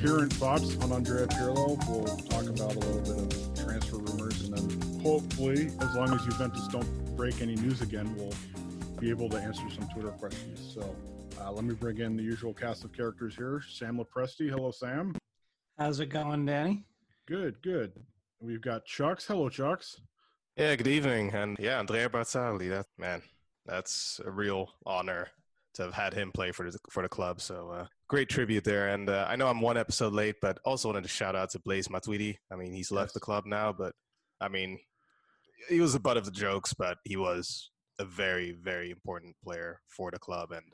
Coherent thoughts on Andrea Pirlo. We'll talk about a little bit of transfer rumors and then hopefully, as long as Juventus don't break any news again, we'll be able to answer some Twitter questions. So uh, let me bring in the usual cast of characters here. Sam Lopresti. Hello, Sam. How's it going, Danny? Good, good. We've got Chucks. Hello, Chucks. Yeah, good evening. And yeah, Andrea Barzagli, that man, that's a real honor to have had him play for the, for the club. So uh, great tribute there. And uh, I know I'm one episode late, but also wanted to shout out to Blaise Matuidi. I mean, he's left Yes. the club now, but I mean, he was the butt of the jokes, but he was a very, very important player for the club and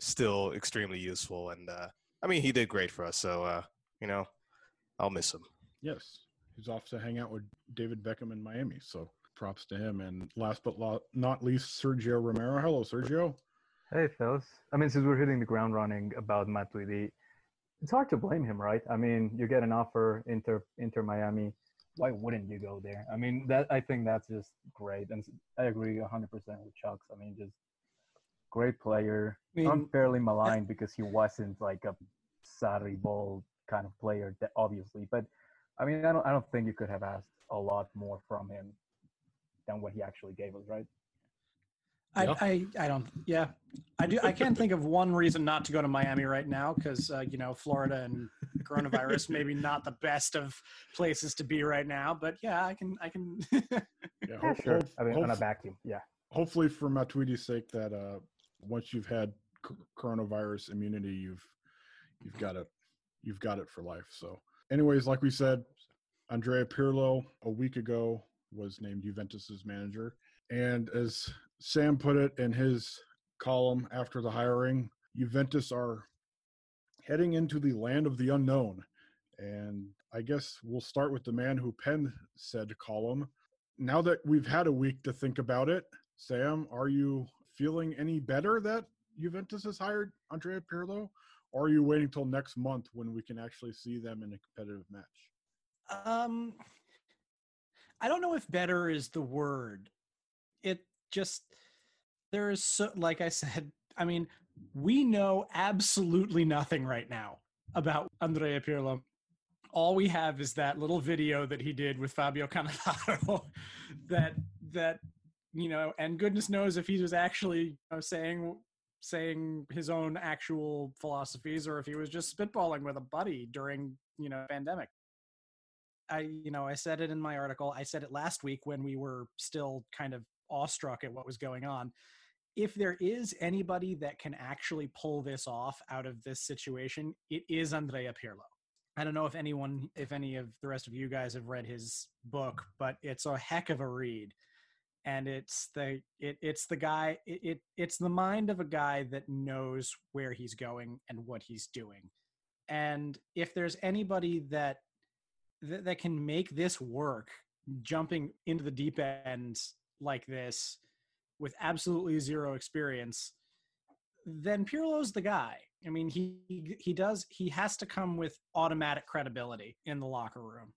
still extremely useful. And uh, I mean, he did great for us. So, uh, you know, I'll miss him. Yes, he's off to hang out with David Beckham in Miami. So props to him. And last but not least, Sergio Romero. Hello, Sergio. Hey, fellas. I mean, since we're hitting the ground running about Matuidi, it's hard to blame him, right? I mean, you get an offer, Inter, Inter Miami. Why wouldn't you go there? I mean, that I think that's just great, and I agree 100% with Chucks. I mean, just great player, I mean, unfairly maligned because he wasn't like a Sarri ball kind of player, that obviously. But I mean, I don't, I don't think you could have asked a lot more from him than what he actually gave us, right? I, I, I don't. Yeah, I do. I can't think of one reason not to go to Miami right now because uh, you know Florida and the coronavirus maybe not the best of places to be right now. But yeah, I can. I can. Yeah, Yeah, hope- sure. hope- I mean, on a vacuum, yeah. hopefully for Matuidi's sake that uh once you've had c- coronavirus immunity you've you've got it you've got it for life so anyways like we said andrea pirlo a week ago was named juventus's manager and as sam put it in his column after the hiring juventus are heading into the land of the unknown and i guess we'll start with the man who penned said column now that we've had a week to think about it Sam, are you feeling any better that Juventus has hired Andrea Pirlo, or are you waiting till next month when we can actually see them in a competitive match? Um, I don't know if better is the word. It just there is so like I said. I mean, we know absolutely nothing right now about Andrea Pirlo. All we have is that little video that he did with Fabio Cannavaro that that you know, and goodness knows if he was actually you know, saying saying his own actual philosophies or if he was just spitballing with a buddy during you know pandemic i you know i said it in my article i said it last week when we were still kind of awestruck at what was going on. If there is anybody that can actually pull this off out of this situation it is andrea pirlo. I don't know if anyone if any of the rest of you guys have read his book but it's a heck of a read. And it's the it, it's the guy it, it it's the mind of a guy that knows where he's going and what he's doing. And if there's anybody that that, that can make this work jumping into the deep end like this with absolutely zero experience then Pirlo's the guy. I mean, he he does he has to come with automatic credibility in the locker room.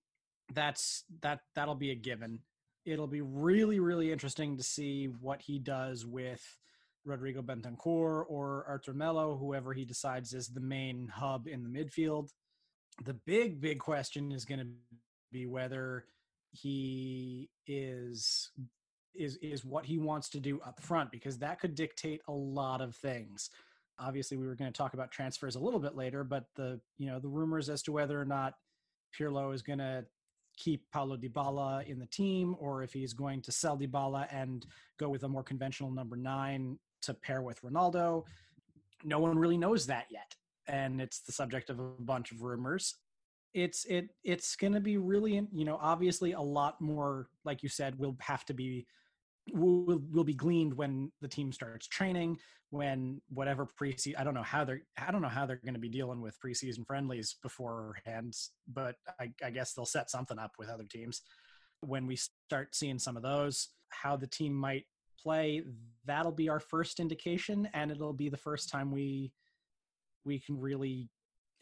That's that that'll be a given it'll be really, really interesting to see what he does with Rodrigo Bentancur or Artur Melo, whoever he decides is the main hub in the midfield. The big, big question is going to be whether he is is is what he wants to do up front because that could dictate a lot of things. Obviously, we were going to talk about transfers a little bit later, but the you know the rumors as to whether or not Pirlo is going to keep Paulo Dybala in the team or if he's going to sell Dybala and go with a more conventional number nine to pair with Ronaldo. No one really knows that yet. And it's the subject of a bunch of rumors. It's it it's going to be really you know obviously a lot more like you said will have to be will will be gleaned when the team starts training when whatever preseason i don't know how they're i don't know how they're going to be dealing with preseason friendlies beforehand but I, I guess they'll set something up with other teams when we start seeing some of those how the team might play. That'll be our first indication and it'll be the first time we we can really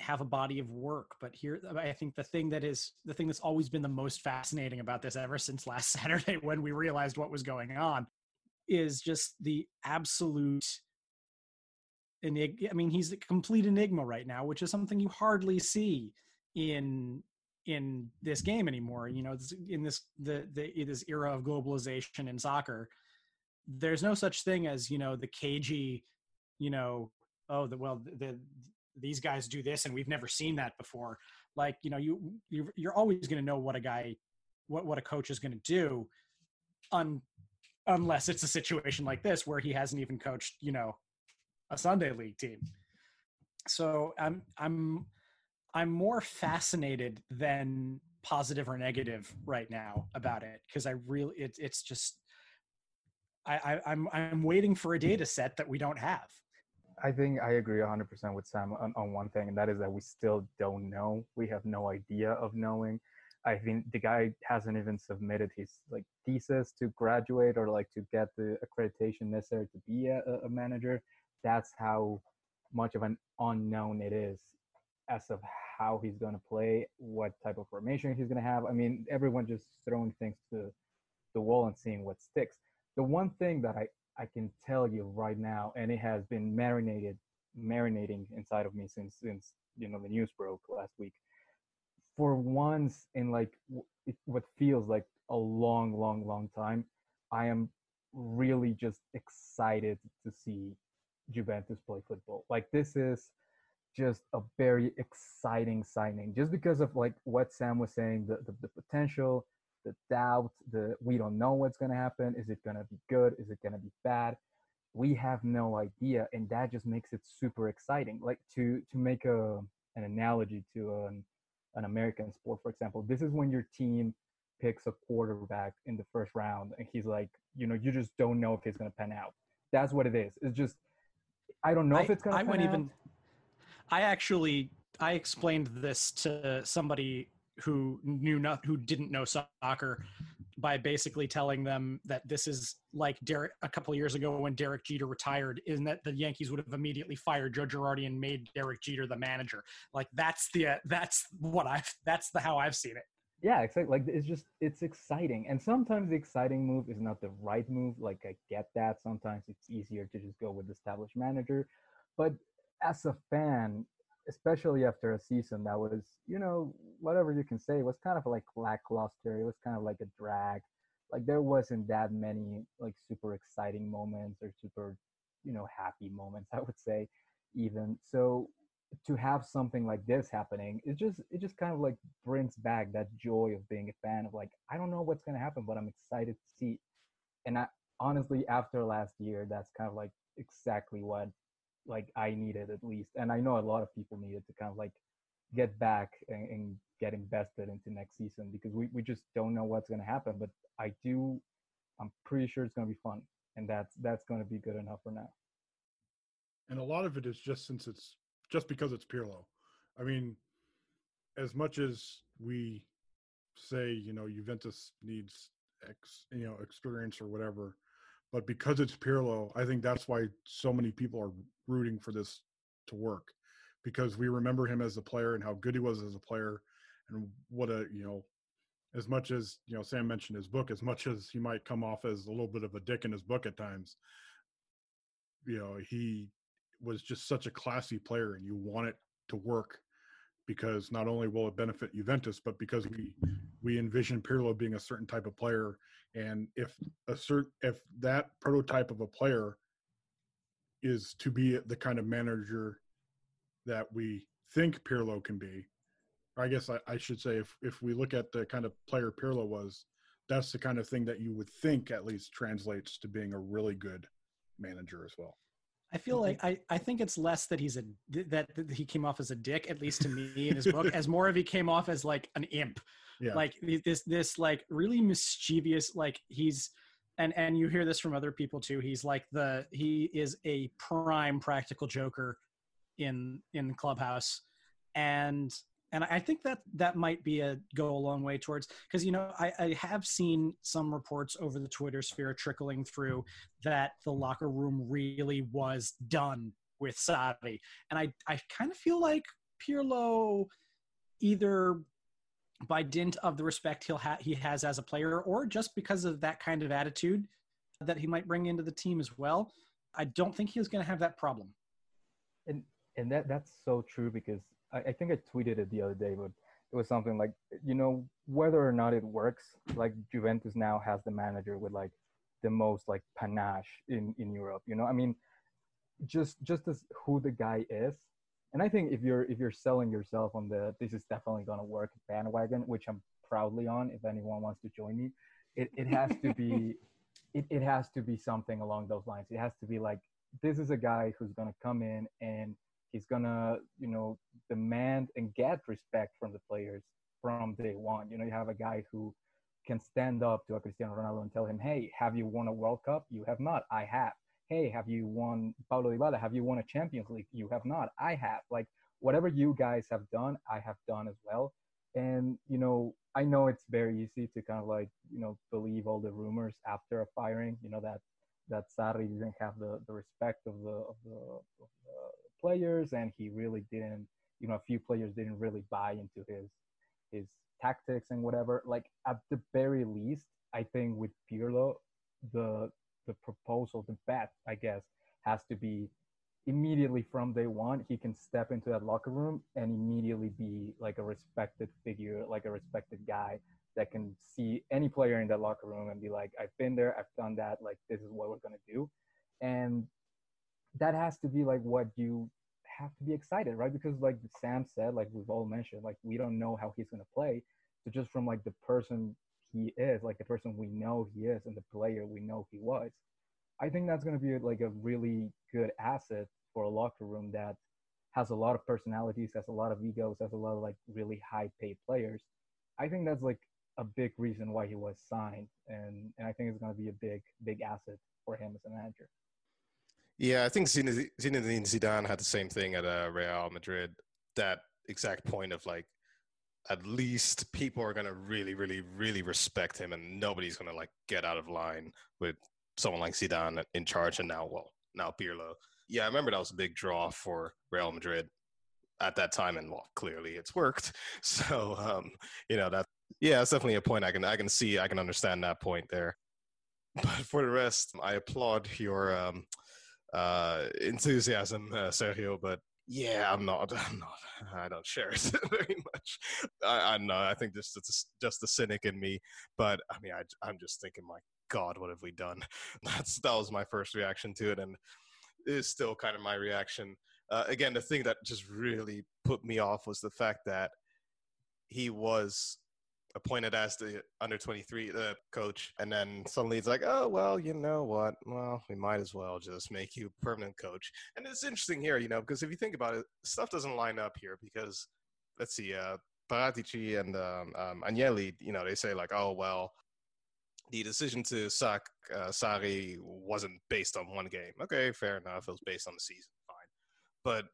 have a body of work but here i think the thing that is the thing that's always been the most fascinating about this ever since last saturday when we realized what was going on is just the absolute enigma i mean he's a complete enigma right now which is something you hardly see in in this game anymore. You know in this the, the this era of globalization in soccer there's no such thing as you know the cagey you know oh the well the these guys do this and we've never seen that before. Like you know you you're always going to know what a guy what what a coach is going to do un, unless it's a situation like this where he hasn't even coached you know a sunday league team. So i'm i'm i'm more fascinated than positive or negative right now about it because i really it, it's just I, I i'm i'm waiting for a data set that we don't have I think I agree 100% with Sam on, on one thing, and that is that we still don't know. We have no idea of knowing. I think the guy hasn't even submitted his like thesis to graduate or like to get the accreditation necessary to be a, a manager. That's how much of an unknown it is as of how he's going to play, what type of formation he's going to have. I mean, everyone just throwing things to the wall and seeing what sticks. The one thing that I I can tell you right now, and it has been marinated, marinating inside of me since since you know the news broke last week. For once in like what feels like a long, long, long time, I am really just excited to see Juventus play football. Like this is just a very exciting signing, just because of like what Sam was saying, the the, the potential the doubt, the we don't know what's going to happen. Is it going to be good? Is it going to be bad? We have no idea, and that just makes it super exciting. Like to to make a an analogy to an an American sport, for example, this is when your team picks a quarterback in the first round, and he's like, you know, you just don't know if he's going to pan out. That's what it is. It's just I don't know I, if it's going to. I went even. I actually I explained this to somebody who knew not who didn't know soccer by basically telling them that this is like Derek a couple years ago when Derek Jeter retired, in that the Yankees would have immediately fired Joe Girardi and made Derek Jeter the manager. Like that's the uh, that's what I've that's the how I've seen it. yeah, exactly. Like it's just it's exciting, and sometimes the exciting move is not the right move. Like I get that. Sometimes it's easier to just go with established manager, but as a fan, especially after a season that was, you know, whatever you can say, was kind of like lackluster. It was kind of like a drag. Like there wasn't that many like super exciting moments or super, you know, happy moments. I would say, even so to have something like this happening it just it just kind of like brings back that joy of being a fan of like i don't know what's to happen but i'm excited to see and i honestly after last year that's kind of like exactly what like i needed at least and i know a lot of people needed to kind of like get back and, and get invested into next season because we, we just don't know what's going to happen but i do i'm pretty sure it's going to be fun and that's that's going to be good enough for now and a lot of it is just since it's just because it's Pirlo. I mean, as much as we say, you know, Juventus needs X, you know, experience or whatever, but because it's Pirlo, I think that's why so many people are rooting for this to work because we remember him as a player and how good he was as a player and what a, you know, as much as, you know, Sam mentioned his book, as much as he might come off as a little bit of a dick in his book at times, you know, he was just such a classy player and you want it to work because not only will it benefit Juventus, but because we we envision Pirlo being a certain type of player, and if a certain if that prototype of a player is to be the kind of manager that we think Pirlo can be, I guess I, I should say if if we look at the kind of player Pirlo was, that's the kind of thing that you would think at least translates to being a really good manager as well. I feel mm-hmm. like I, I think it's less that he's a that, that he came off as a dick, at least to me in his book, as more of he came off as like an imp, yeah. like this this like really mischievous like he's and and you hear this from other people too. He's like the he is a prime practical joker in in clubhouse, and and I think that that might be a go a long way towards because you know I, I, have seen some reports over the Twitter sphere trickling through that the locker room really was done with Sarri, and I I kind of feel like Pirlo either by dint of the respect he'll ha- he has as a player or just because of that kind of attitude that he might bring into the team as well. I don't think he's going to have that problem. And and that that's so true because I, I think I tweeted it the other day, but it was something like you know whether or not it works like juventus now has the manager with like the most like panache in in europe you know? I mean just just as who the guy is and i think if you're if you're selling yourself on the this is definitely going to work bandwagon which i'm proudly on if anyone wants to join me it, it has to be it, it has to be something along those lines. It has to be like this is a guy who's going to come in and he's gonna you know demand and get respect from the players from day one. You know you have a guy who can stand up to a cristiano ronaldo and tell him hey have you won a world cup? You have not. I have. Hey have you won paulo dybala? Have you won a champions league? You have not. I have. Like whatever you guys have done i have done as well. And you know i know it's very easy to kind of like you know believe all the rumors after a firing you know that that Sarri didn't have the, the respect of the of the, of the players, and he really didn't. You know, a few players didn't really buy into his his tactics and whatever. Like at the very least, I think with Pirlo, the the proposal, the bet, I guess, has to be immediately from day one. He can step into that locker room and immediately be like a respected figure, like a respected guy that can see any player in that locker room and be like, I've been there, I've done that, like this is what we're gonna do. And that has to be like what you have to be excited, right? Because like Sam said, like we've all mentioned, like we don't know how he's gonna play. So just from like the person he is, like the person we know he is, and the player we know he was, I think that's gonna be like a really good asset for a locker room that has a lot of personalities, has a lot of egos, has a lot of like really high paid players. I think that's like a big reason why he was signed, and and I think it's gonna be a big big asset for him as a manager. Yeah, I think Zinedine Zidane had the same thing at uh, Real Madrid. That exact point of like, at least people are gonna really, really, really respect him, and nobody's gonna like get out of line with someone like Zidane in charge. And now, well, now Pirlo. Yeah, I remember that was a big draw for Real Madrid at that time, and well, clearly it's worked. So, um, you know, that yeah, it's definitely a point I can I can see I can understand that point there. But for the rest, I applaud your um, uh, enthusiasm, uh, Sergio. But yeah, I'm not. I'm not. I don't share it very much. I, I know. I think this is just the cynic in me. But I mean, I, I'm just thinking, my God, what have we done? That's that was my first reaction to it, and is still kind of my reaction. Uh, again, the thing that just really put me off was the fact that he was appointed as the under 23 uh, coach and then suddenly it's like oh well you know what well we might as well just make you permanent coach and it's interesting here you know because if you think about it stuff doesn't line up here because let's see uh Paratici and um, um, Agnelli, you know, they say like, oh well, the decision to sack uh, Sarri wasn't based on one game. Okay, fair enough. It was based on the season. Fine. But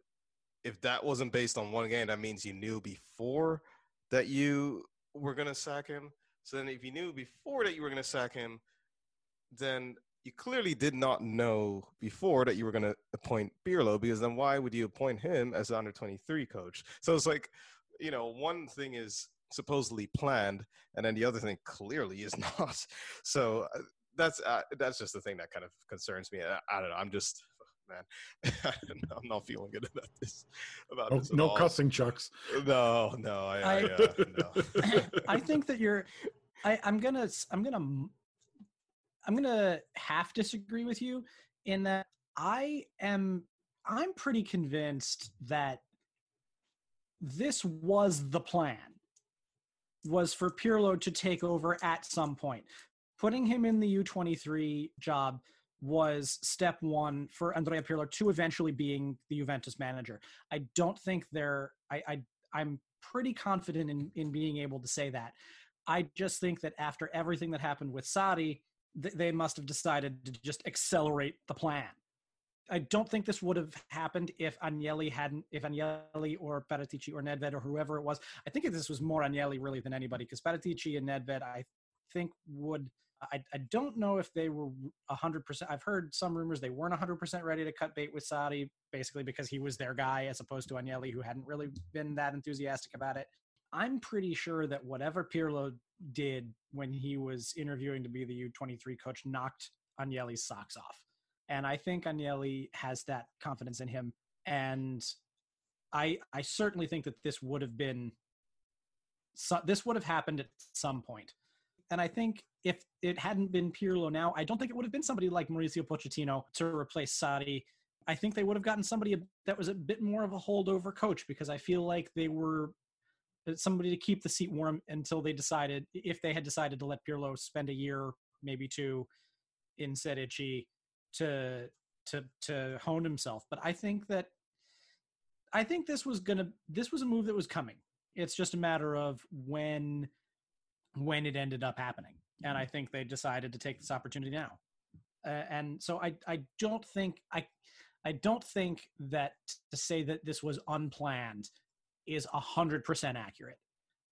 if that wasn't based on one game, that means you knew before that you were going to sack him. So then, if you knew before that you were going to sack him, then you clearly did not know before that you were going to appoint Pirlo because then why would you appoint him as the under 23 coach? So it's like, you know, one thing is supposedly planned, and then the other thing clearly is not. So uh, that's uh, that's just the thing that kind of concerns me. I, I don't know. I'm just man, I'm not feeling good about this. About no, this no all. cussing, Chucks. No, no, I, I, I- uh, no. I think that you're. I, I'm gonna. I'm gonna. I'm gonna half disagree with you in that I am. I'm pretty convinced that this was the plan. Was for Pirlo to take over at some point. Putting him in the U23 job was step one for Andrea Pirlo to eventually being the Juventus manager. I don't think they're. I, I I'm pretty confident in in being able to say that. I just think that after everything that happened with Sarri, th- they must have decided to just accelerate the plan. I don't think this would have happened if Agnelli hadn't, if Agnelli or Paratici or Nedved or whoever it was. I think this was more Agnelli really than anybody because Paratici and Nedved, I think, would. I, I don't know if they were 100%. I've heard some rumors they weren't 100% ready to cut bait with Sarri, basically because he was their guy as opposed to Agnelli, who hadn't really been that enthusiastic about it. I'm pretty sure that whatever Pirlo did when he was interviewing to be the U23 coach knocked Agnelli's socks off. And I think Agnelli has that confidence in him. And I I certainly think that this would have been so, this would have happened at some point. And I think if it hadn't been Pirlo now, I don't think it would have been somebody like Mauricio Pochettino to replace Sarri. I think they would have gotten somebody that was a bit more of a holdover coach because I feel like they were somebody to keep the seat warm until they decided if they had decided to let Pirlo spend a year, maybe two, in Serie C to to to hone himself. But I think that I think this was gonna this was a move that was coming. It's just a matter of when when it ended up happening, and I think they decided to take this opportunity now. Uh, and so I I don't think I I don't think that to say that this was unplanned is a 100% accurate.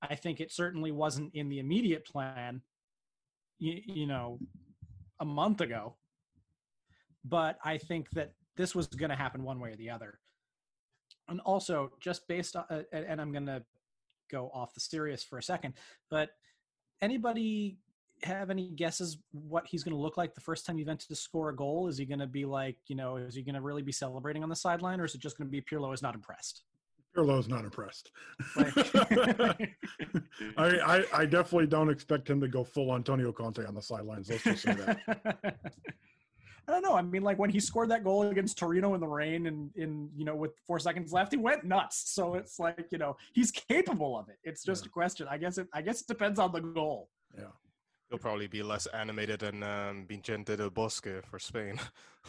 I think it certainly wasn't in the immediate plan, you, you know, a month ago. But I think that this was going to happen one way or the other. And also, just based on, uh, and I'm going to go off the serious for a second, but anybody have any guesses what he's going to look like the first time Juventus to score a goal? Is he going to be like, you know, is he going to really be celebrating on the sideline, or is it just going to be Pirlo is not impressed? Pirlo's not impressed. I, I, I definitely don't expect him to go full Antonio Conte on the sidelines. Let's just say that. I don't know. I mean, like when he scored that goal against Torino in the rain and in you know with four seconds left, he went nuts. So it's like you know he's capable of it. It's just Yeah. a question. I guess it. I guess it depends on the goal. Yeah. He'll probably be less animated than um, Vicente del Bosque for Spain.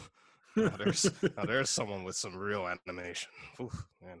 now, there's, now there's someone with some real animation. Oof, man.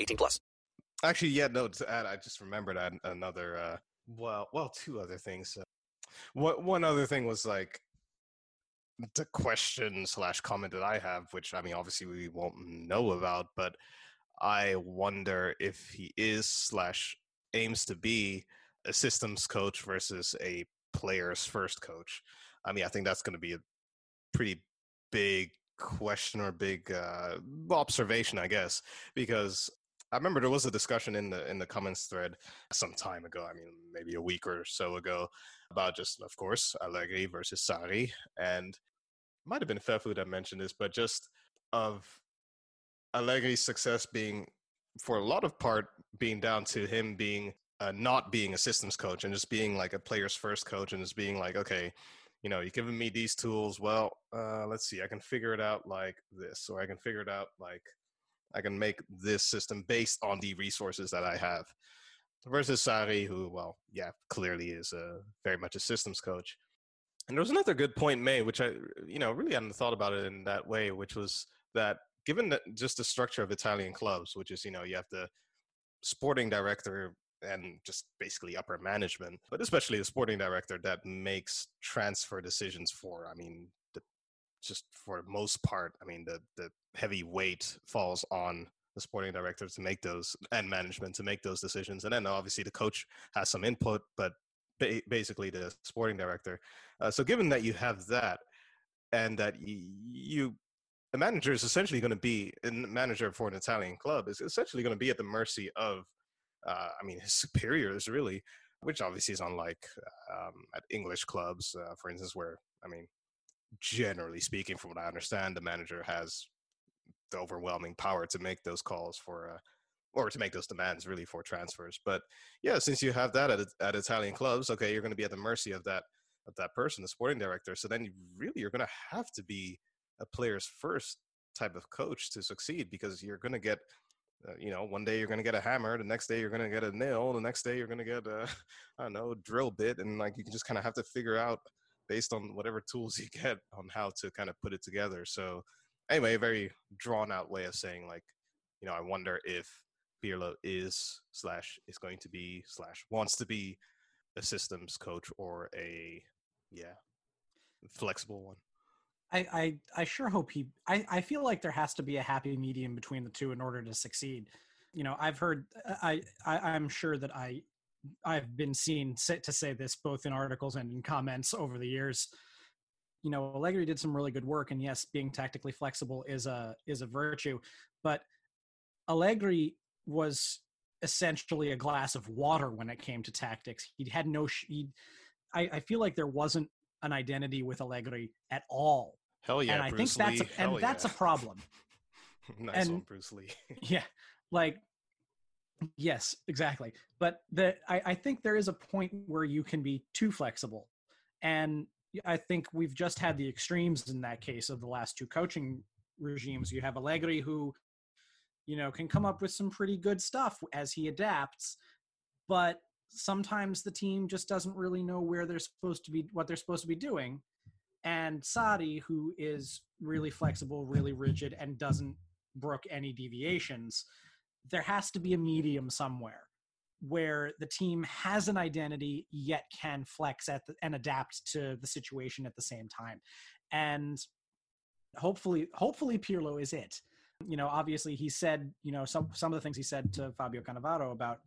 18 plus. Actually, yeah, no, to add, I just remembered an- another uh, well, well, two other things. What one other thing was like the question slash comment that I have, which I mean, obviously we won't know about, but I wonder if he is slash aims to be a systems coach versus a players first coach. I mean, I think that's going to be a pretty big question or big uh, observation, I guess, because I remember there was a discussion in the in the comments thread some time ago. I mean, maybe a week or so ago, about just, of course, Allegri versus Sarri, and might have been Fefu that mentioned this, but just of Allegri's success being, for a lot of part, being down to him being uh, not being a systems coach and just being like a player's first coach and just being like, okay, you know, you're giving me these tools. Well, uh, let's see, I can figure it out like this, or I can figure it out like I can make this system based on the resources that I have. Versus Sarri, who, well, yeah, clearly is a very much a systems coach. And there was another good point made, which I, you know, really hadn't thought about it in that way, which was that given that just the structure of Italian clubs, which is, you know, you have the sporting director and just basically upper management, but especially the sporting director that makes transfer decisions for, I mean, just for the most part, I mean, the, the heavy weight falls on the sporting director to make those and management to make those decisions. And then obviously the coach has some input, but ba- basically the sporting director. Uh, so given that you have that and that you, you the manager is essentially going to be a manager for an Italian club is essentially going to be at the mercy of uh, I mean, his superiors really, which obviously is unlike um, at English clubs, uh, for instance, where I mean, generally speaking, from what I understand, the manager has the overwhelming power to make those calls for. Uh, or to make those demands really for transfers, but yeah, since you have that at, at Italian clubs, okay, you're going to be at the mercy of that of that person, the sporting director. So then, you really, you're going to have to be a player's first type of coach to succeed because you're going to get uh, you know, one day you're going to get a hammer, the next day you're going to get a nail, the next day you're going to get a, I don't know, drill bit, and like you can just kind of have to figure out based on whatever tools you get on how to kind of put it together. So, anyway, a very drawn out way of saying like, you know, I wonder if Pirlo is slash is going to be slash wants to be a systems coach or a yeah flexible one. I, I, I sure hope he. I, I feel like there has to be a happy medium between the two in order to succeed. You know, I've heard. I, I I'm sure that I I've been seen to say this both in articles and in comments over the years. You know, Allegri did some really good work, and yes, being tactically flexible is a is a virtue. But Allegri was essentially a glass of water when it came to tactics. He had no. He, I, I feel like there wasn't an identity with Allegri at all Hell yeah, and I Bruce think that's Lee. a, and Hell that's yeah. a problem. nice and- one, Bruce Lee. yeah, like yes, exactly. But the I, I think there is a point where you can be too flexible, and I think we've just had the extremes in that case of the last two coaching regimes. You have Allegri who, you know, can come up with some pretty good stuff as he adapts, but sometimes the team just doesn't really know where they're supposed to be, what they're supposed to be doing and Sarri, who is really flexible, really rigid, and doesn't brook any deviations, there has to be a medium somewhere where the team has an identity yet can flex at the, and adapt to the situation at the same time. And hopefully, hopefully Pirlo is it. You know, obviously he said, you know, some some of the things he said to Fabio Cannavaro about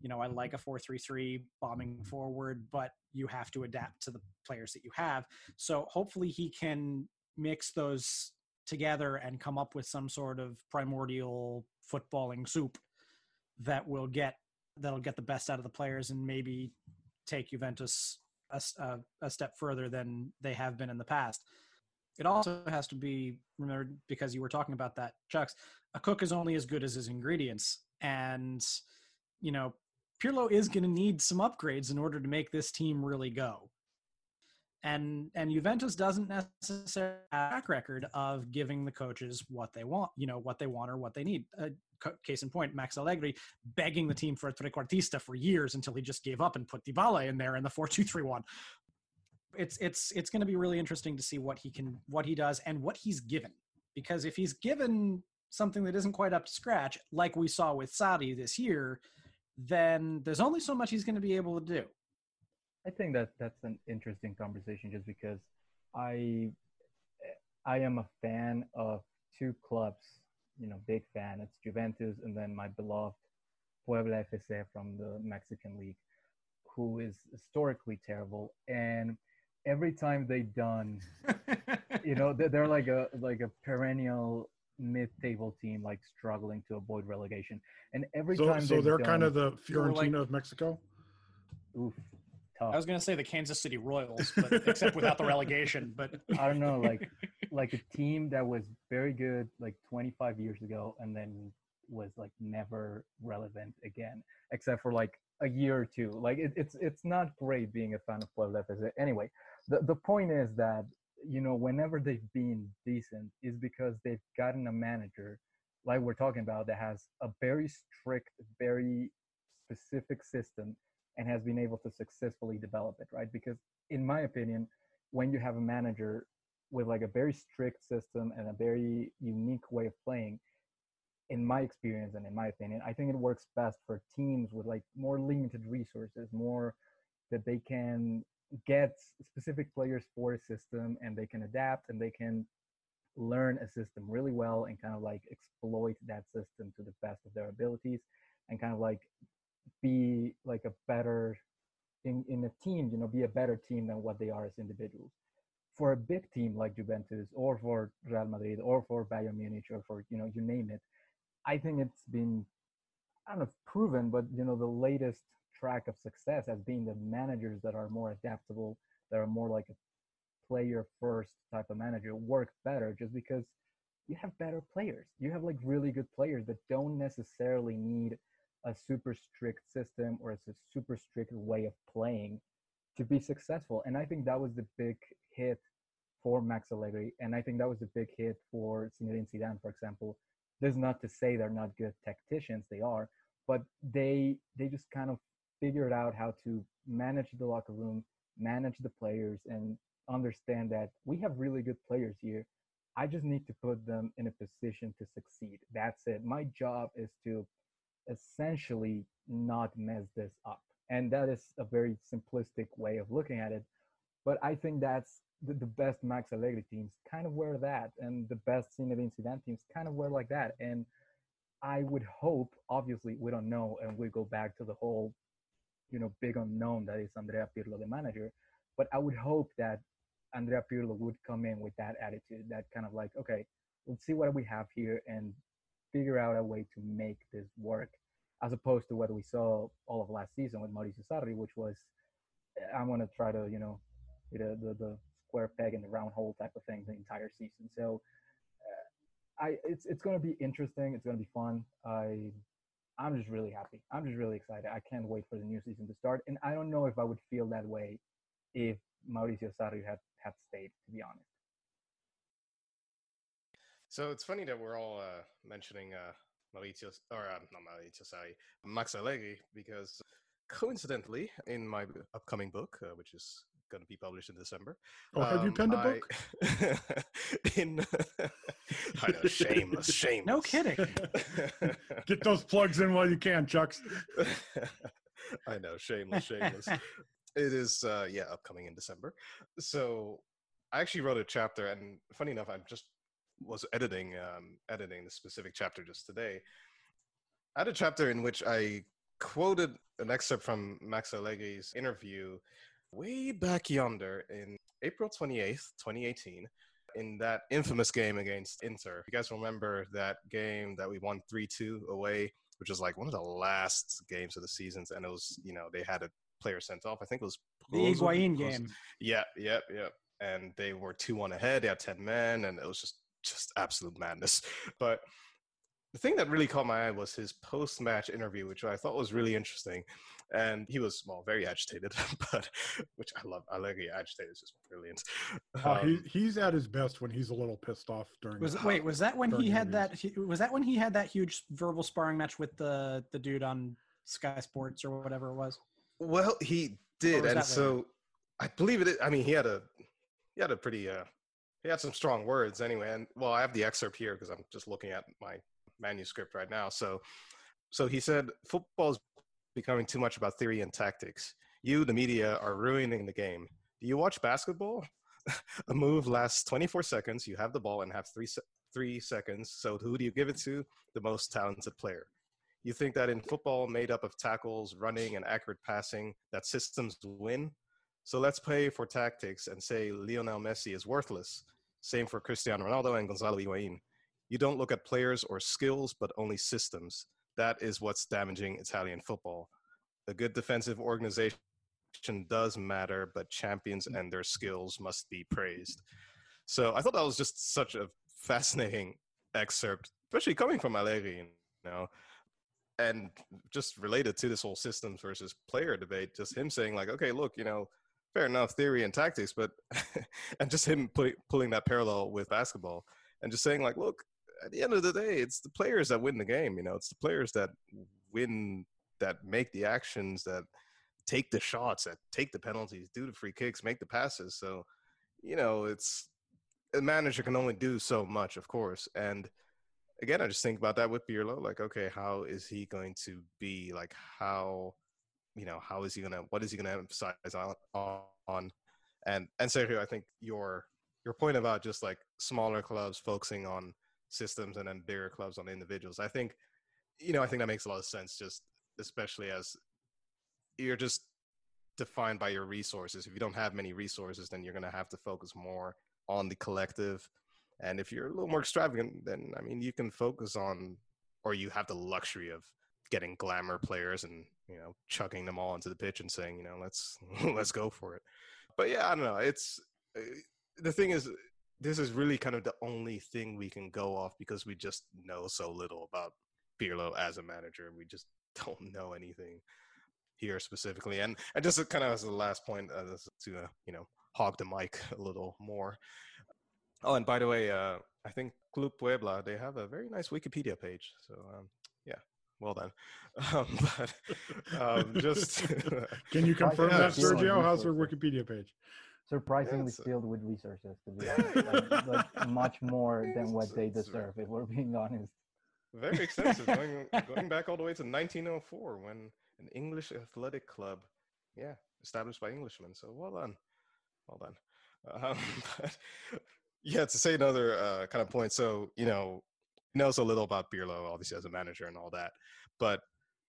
you know, I like a 4-3-3 bombing forward, but you have to adapt to the players that you have. So hopefully he can mix those together and come up with some sort of primordial footballing soup that will get that'll get the best out of the players and maybe take Juventus a, a, a step further than they have been in the past. It also has to be remembered because you were talking about that, Chucks. A cook is only as good as his ingredients, and you know Pirlo is going to need some upgrades in order to make this team really go. And and Juventus doesn't necessarily have a track record of giving the coaches what they want, you know, what they want or what they need. Uh, case in point, Max Allegri begging the team for a trequartista for years until he just gave up and put Dybala in there in the four-two-three-one. It's it's it's going to be really interesting to see what he can what he does and what he's given because if he's given something that isn't quite up to scratch, like we saw with Sarri this year, then there's only so much he's going to be able to do. I think that that's an interesting conversation just because I I am a fan of two clubs, you know, big fan. It's Juventus and then my beloved Puebla FC from the Mexican League, who is historically terrible. And every time they've done, you know, they're, they're like a like a perennial mid-table team, like struggling to avoid relegation. And every so, time, so they're done, kind of the Fiorentina like, of Mexico. Oof, tough. I was gonna say the Kansas City Royals, but except without the relegation. But I don't know, like like a team that was very good like 25 years ago, and then was like never relevant again, except for like a year or two. Like it, it's it's not great being a fan of Puebla FC. Anyway, the the point is that you know whenever they've been decent is because they've gotten a manager like we're talking about that has a very strict, very specific system and has been able to successfully develop it, right? Because in my opinion, when you have a manager with like a very strict system and a very unique way of playing, in my experience and in my opinion, I think it works best for teams with like more limited resources, more that they can get specific players for a system and they can adapt and they can learn a system really well and kind of like exploit that system to the best of their abilities and kind of like be like a better in in a team you know be a better team than what they are as individuals. For a big team like Juventus or for Real Madrid or for Bayern Munich or for you know you name it I think it's been don't know proven but you know the latest track of success has been the managers that are more adaptable that are more like a player first type of manager work better just because you have better players. You have like really good players that don't necessarily need a super strict system or it's a super strict way of playing to be successful. And I think that was the big hit for Max Allegri, and I think that was the big hit for Zinedine Zidane, for example. This is not to say they're not good tacticians; they are, but they they just kind of figured out how to manage the locker room, manage the players, and understand that we have really good players here. I just need to put them in a position to succeed. That's it. My job is to essentially not mess this up. And that is a very simplistic way of looking at it. But I think that's the, the best Max Allegri teams kind of wear that, and the best Zinedine Zidane teams kind of wear like that. And I would hope, obviously, we don't know, and we go back to the whole, you know, big unknown that is Andrea Pirlo, the manager. But I would hope that Andrea Pirlo would come in with that attitude, that kind of like, okay, let's see what we have here and figure out a way to make this work as opposed to what we saw all of last season with Maurizio Sarri, which was I'm going to try to you know a, the the square peg in the round hole type of thing the entire season. So uh, I it's it's going to be interesting. It's going to be fun. I I'm just really happy. I'm just really excited. I can't wait for the new season to start. And I don't know if I would feel that way if Maurizio Sarri had had stayed. To be honest. So it's funny that we're all uh, mentioning uh, Maurizio, or uh, not Maurizio, sorry, Max Allegri, because coincidentally, in my upcoming book, uh, which is going to be published in December. Oh, have um, you penned a book? in, I know, shameless, shameless. No kidding. Get those plugs in while you can, Chucks. I know, shameless, shameless. it is, uh, yeah, upcoming in December. So I actually wrote a chapter, and funny enough, I'm just was editing um, editing the specific chapter just today. I had a chapter in which I quoted an excerpt from Max Allegri's interview way back yonder in April 28th, 2018, in that infamous game against Inter. You guys remember that game that we won 3 2 away, which was like one of the last games of the seasons, and it was, you know, they had a player sent off. I think it was the Higuain game. Yeah, yeah, yeah. And they were 2 1 ahead. They had 10 men, and it was just just absolute madness. But the thing that really caught my eye was his post-match interview, which I thought was really interesting. And he was well, very agitated, but which I love. I like he agitated; it's just brilliant. Um, he, he's at his best when he's a little pissed off during. Was it, wait? Was that when he had that? Was that when he had that huge verbal sparring match with the the dude on Sky Sports or whatever it was? Well, he did, and so I believe it. I mean, he had a he had a pretty uh, he had some strong words anyway. And well, I have the excerpt here because I'm just looking at my manuscript right now. So, so he said football is becoming too much about theory and tactics. You, the media, are ruining the game. Do you watch basketball? a move lasts 24 seconds. You have the ball and have three three seconds. So who do you give it to? The most talented player. You think that in football, made up of tackles, running, and accurate passing, that systems win? So let's play for tactics and say Lionel Messi is worthless. Same for Cristiano Ronaldo and Gonzalo Higuain. You don't look at players or skills, but only systems. That is what's damaging Italian football. A good defensive organization does matter, but champions and their skills must be praised. So I thought that was just such a fascinating excerpt, especially coming from Allegri, you know, and just related to this whole systems versus player debate. Just him saying like, okay, look, you know, fair enough, theory and tactics, but and just him put, pulling that parallel with basketball and just saying like, look, at the end of the day, it's the players that win the game. You know, it's the players that win, that make the actions, that take the shots, that take the penalties, do the free kicks, make the passes. So, you know, it's a manager can only do so much, of course. And again, I just think about that with Pirlo. Like, okay, how is he going to be? Like, how, you know, how is he gonna? What is he gonna emphasize on? on and and Sergio, I think your your point about just like smaller clubs focusing on systems and then bigger clubs on individuals. I think, you know, I think that makes a lot of sense. Just especially as you're just defined by your resources. If you don't have many resources, then you're going to have to focus more on the collective. And if you're a little more extravagant, then I mean, you can focus on, or you have the luxury of getting glamour players and you know chucking them all into the pitch and saying, you know, let's let's go for it. But yeah, I don't know. It's uh, the thing is, this is really kind of the only thing we can go off because we just know so little about Pirlo as a manager. We just don't know anything here specifically. And and just kind of as the last point uh, to uh, you know hog the mic a little more. Oh, and by the way, uh, I think Club Puebla they have a very nice Wikipedia page. So um, well done. Um, but um, just can you confirm that, Sergio? How's their Wikipedia page? Surprisingly yeah, filled with resources, to be honest, like, like much more than what they deserve. If we're being honest. Very extensive, going going back all the way to 1904 when an English athletic club, yeah, established by Englishmen. So well done well done. Um, but yeah, to say another uh, kind of point. So you know, knows a little about Pirlo, obviously as a manager and all that. But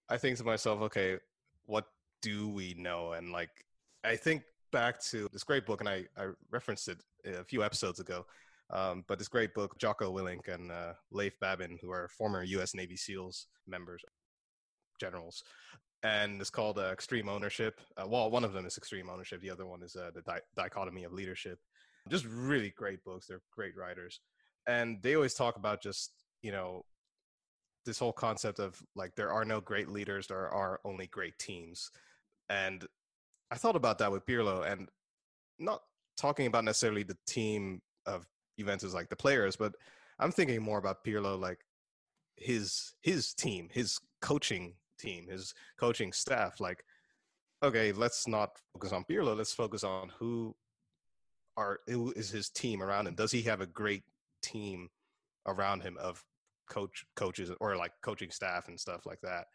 I think to myself, okay, what do we know? And like, I think back to this great book, and I, I referenced it a few episodes ago. Um, but this great book, Jocko Willink and uh, Leif Babin, who are former U.S. Navy SEALs members, generals, and it's called uh, Extreme Ownership. Uh, well, one of them is Extreme Ownership. The other one is uh, the Di- Dichotomy of Leadership. Just really great books. They're great writers, and they always talk about just you know this whole concept of like there are no great leaders, there are only great teams, and I thought about that with Pirlo, and not talking about necessarily the team of Juventus like the players, but I'm thinking more about Pirlo like his his team, his coaching team, his coaching staff. Like, okay, let's not focus on Pirlo. Let's focus on who are who is his team around him. Does he have a great team around him of coach coaches or like coaching staff and stuff like that?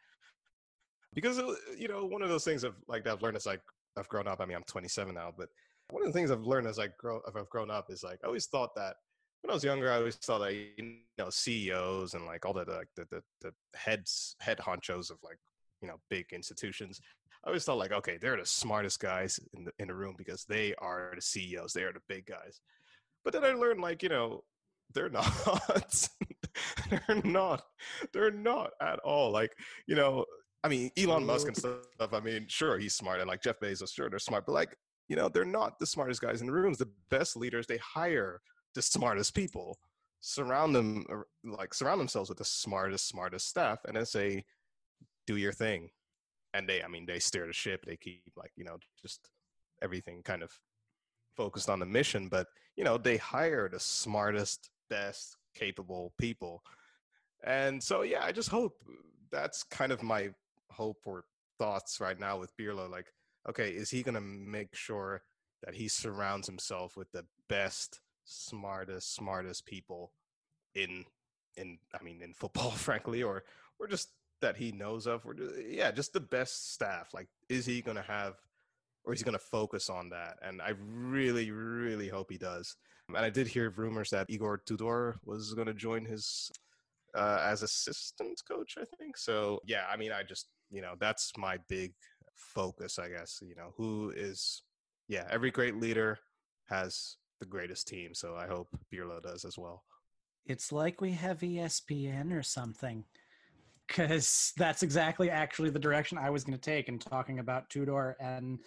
Because uh, you know, one of those things of like that I've learned as like I've grown up. I mean, I'm 27 now, but one of the things I've learned as I grow, as I've grown up, is like I always thought that when I was younger, I always thought that you know CEOs and like all the like the, the the heads head honchos of like you know big institutions. I always thought like okay, they're the smartest guys in the in the room because they are the CEOs, they are the big guys. But then I learned like you know they're not. they're not. They're not at all. Like you know, I mean Elon Musk and stuff. I mean, sure he's smart, and like Jeff Bezos, sure they're smart, but like you know they're not the smartest guys in the rooms. The best leaders they hire the smartest people surround them er, like surround themselves with the smartest smartest staff and then say do your thing and they i mean they steer the ship they keep like you know just everything kind of focused on the mission but you know they hire the smartest best capable people and so yeah i just hope that's kind of my hope or thoughts right now with Pirlo like okay is he going to make sure that he surrounds himself with the best smartest smartest people in in I mean in football, frankly, or or just that he knows of, or yeah, just the best staff. Like, is he going to have or he's going to focus on that. And I really, really hope he does. And I did hear rumors that Igor Tudor was going to join his uh, as assistant coach, I think. So, yeah, I mean, I just, you know, that's my big focus, I guess. You know, who is, yeah, every great leader has the greatest team. So I hope Pirlo does as well. It's like we have ESPN or something. Because that's exactly actually the direction I was going to take in talking about Tudor and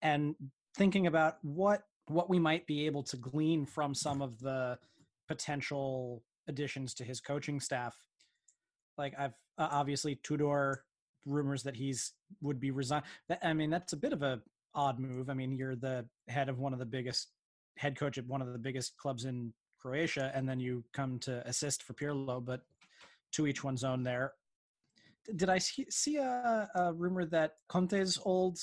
and thinking about what what we might be able to glean from some of the potential additions to his coaching staff. Like I've uh, obviously Tudor rumors that he's would be resign. I mean that's a bit of a odd move. I mean you're the head of one of the biggest head coach at one of the biggest clubs in Croatia, and then you come to assist for Pirlo, but to each one's own there. Did I see a, a rumor that Conte's old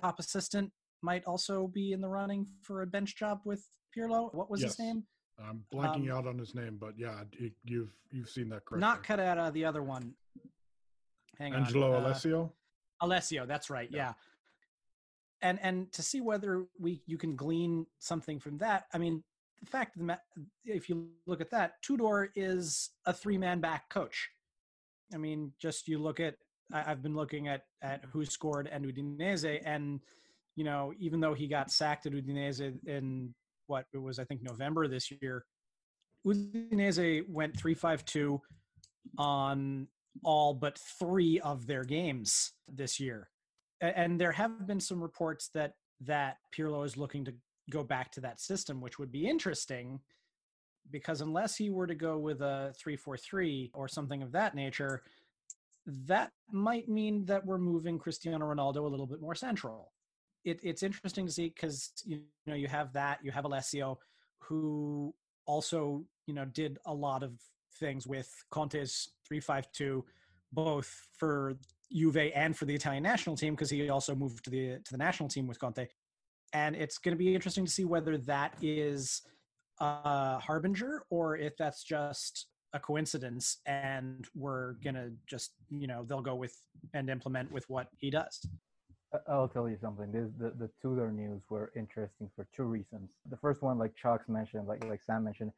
top assistant might also be in the running for a bench job with Pirlo. What was Yes. his name? I'm blanking Um, out on his name, but yeah, it, you've you've seen that correctly. Not cut Carrera, the other one. Hang on. Angelo uh, Alessio. Alessio, that's right. Yeah. And and to see whether we you can glean something from that. I mean, the fact of the matter, if you look at that, Tudor is a three man back coach. I mean, just you look at. I've been looking at at who scored and Udinese, and you know, even though he got sacked at Udinese in what it was, I think November this year, Udinese went three five two on all but three of their games this year. And there have been some reports that that Pirlo is looking to go back to that system, which would be interesting because unless he were to go with a 3-4-3 or something of that nature, that might mean that we're moving Cristiano Ronaldo a little bit more central. It, it's interesting to see because you know you have that you have Alessio who also you know did a lot of things with Conte's 352 both for Juve and for the Italian national team because he also moved to the to the national team with Conte. And it's going to be interesting to see whether that is a harbinger or if that's just a coincidence and we're going to just you know they'll go with and implement with what he does I'll tell you something. The the Tudor news were interesting for two reasons. The first one, like Chuck's mentioned, like like Sam mentioned,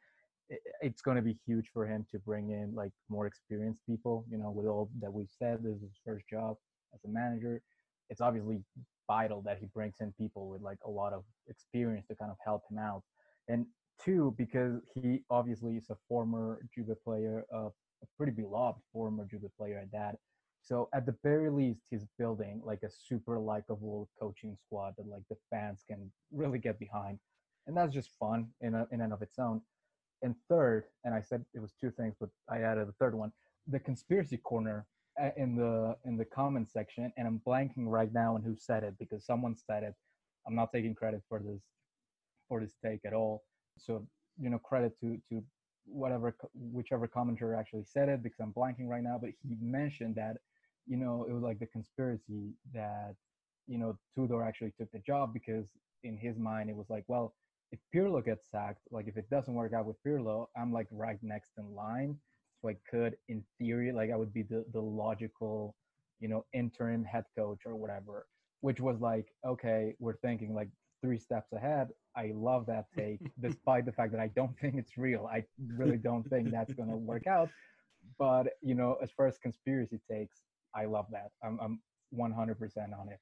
i- it's going to be huge for him to bring in like more experienced people. You know, with all that we've said, this is his first job as a manager. It's obviously vital that he brings in people with like a lot of experience to kind of help him out. And two, because he obviously is a former Juve player, uh, a pretty beloved former Juve player at that. So at the very least, he's building like a super likable coaching squad that like the fans can really get behind, and that's just fun in a, in and of its own. And third, and I said it was two things, but I added a third one: the conspiracy corner uh, in the in the comment section. And I'm blanking right now on who said it because someone said it. I'm not taking credit for this for this take at all. So you know, credit to to whatever whichever commenter actually said it because I'm blanking right now. But he mentioned that you know it was like the conspiracy that you know Tudor actually took the job because in his mind it was like, well, if Pirlo gets sacked, like if it doesn't work out with Pirlo, I'm like right next in line. So I could, in theory, like I would be the the logical, you know, interim head coach or whatever. Which was like, okay, we're thinking like three steps ahead. I love that take, despite the fact that I don't think it's real. I really don't think that's gonna work out. But you know, as far as conspiracy takes, I love that. I'm I'm 100% on it.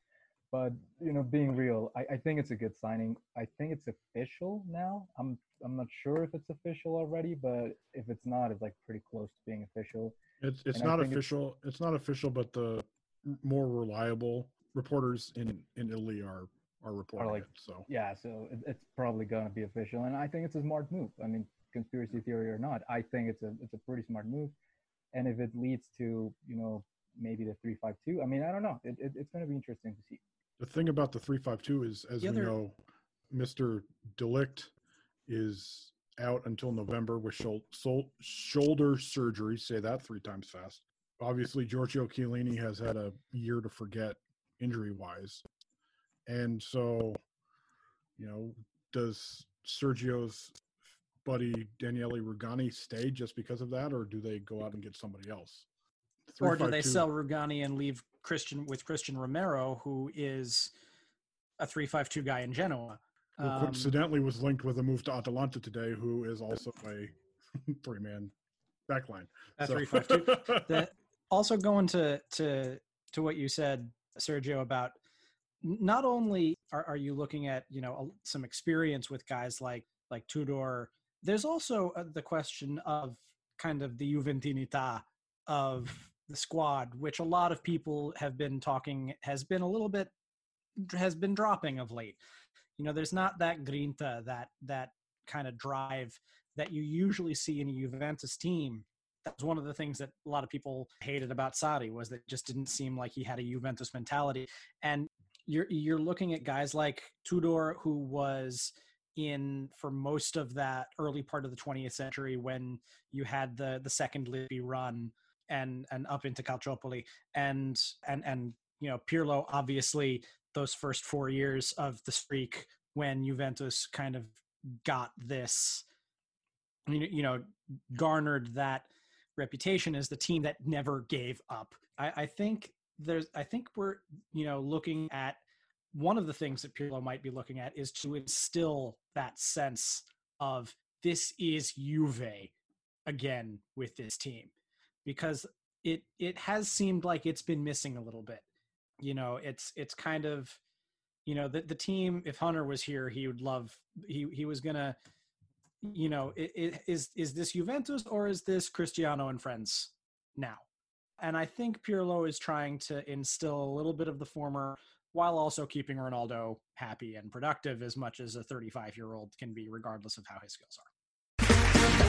But you know, being real, I, I think it's a good signing. I think it's official now. I'm I'm not sure if it's official already, but if it's not, it's like pretty close to being official. It's it's And not think it's- official. It's, not official, but the more reliable reporters in in Italy are are reporting like- it. So Yeah, so it, it's probably gonna be official, and I think it's a smart move. I mean, conspiracy theory or not, I think it's a it's a pretty smart move. And if it leads to you know maybe the three five two, I mean, I don't know. It, it, it's gonna be interesting to see. the thing about the three five two is, as The we other- know, Mister de Ligt is out until November with shou- sol- shoulder surgery. Say that three times fast. Obviously, Giorgio Chiellini has had a year to forget injury wise, and so you know, does Sergio's buddy Daniele Rugani stay just because of that, or do they go out and get somebody else? Or do they 352 sell Rugani and leave Cristian with Cristian Romero who is a three-five-two guy in Genoa. Who Um, coincidentally was linked with a move to Atalanta today, who is also a three-man backline. That's So- three five two. The, also going to to to what you said, Sergio, about not only are, are you looking at you know a- some experience with guys like like Tudor, there's also uh, the question of kind of the Juventinita of the squad, which a lot of people have been talking has been a little bit has been dropping of late. You know, there's not that grinta, that that kind of drive that you usually see in a Juventus team. That's one of the things that a lot of people hated about Sarri was that just didn't seem like he had a Juventus mentality. And you're you're looking at guys like Tudor, who was in for most of that early part of the 20th century when you had the the second Lippi run and and up into Calciopoli and and and you know Pirlo obviously those first four years of the streak when Juventus kind of got this you know, you know garnered that reputation as the team that never gave up. I, I think there's I think we're you know looking at one of the things that Pirlo might be looking at is to instill that sense of this is Juve again with this team because it it has seemed like it's been missing a little bit. You know, it's it's kind of you know the the team if Hunter was here he would love he he was to you know, it, it, is is this Juventus or is this Cristiano and friends now? And I think Pirlo is trying to instill a little bit of the former while also keeping Ronaldo happy and productive as much as a 35 year old can be, regardless of how his skills are.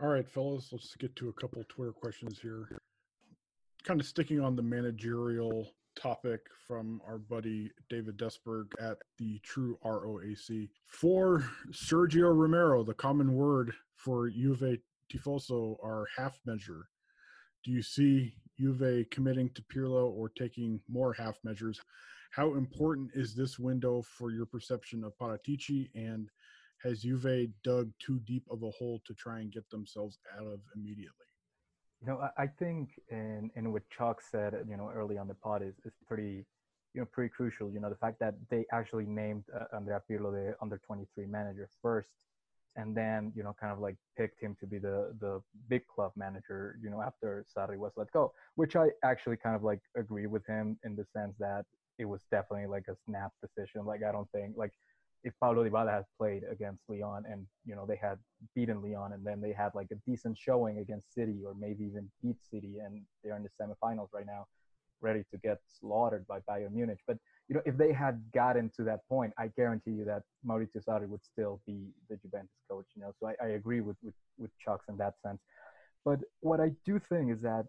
All right, fellas, let's get to a couple Twitter questions here. Kind of sticking on the managerial topic from our buddy David Desberg at the True ROAC. For Sergio Romero, the common word for Juve Tifoso are half measure. Do you see Juve committing to Pirlo or taking more half measures? How important is this window for your perception of Paratici and has Juve dug too deep of a hole to try and get themselves out of immediately? You know, I, think, and and what Chuck said, you know, early on the pod is, is pretty, you know, pretty crucial. You know, the fact that they actually named uh, Andrea Pirlo the under 23 manager first, and then you know, kind of like picked him to be the the big club manager. You know, after Sarri was let go, which I actually kind of like agree with him in the sense that it was definitely like a snap decision. Like I don't think like if Paulo Dybala had played against Lyon and you know they had beaten Lyon and then they had like a decent showing against City or maybe even beat City and they're in the semifinals right now, ready to get slaughtered by Bayern Munich. But you know if they had gotten to that point, I guarantee you that Maurizio Sarri would still be the Juventus coach. You know, so I, I agree with, with with Chuck's in that sense. But what I do think is that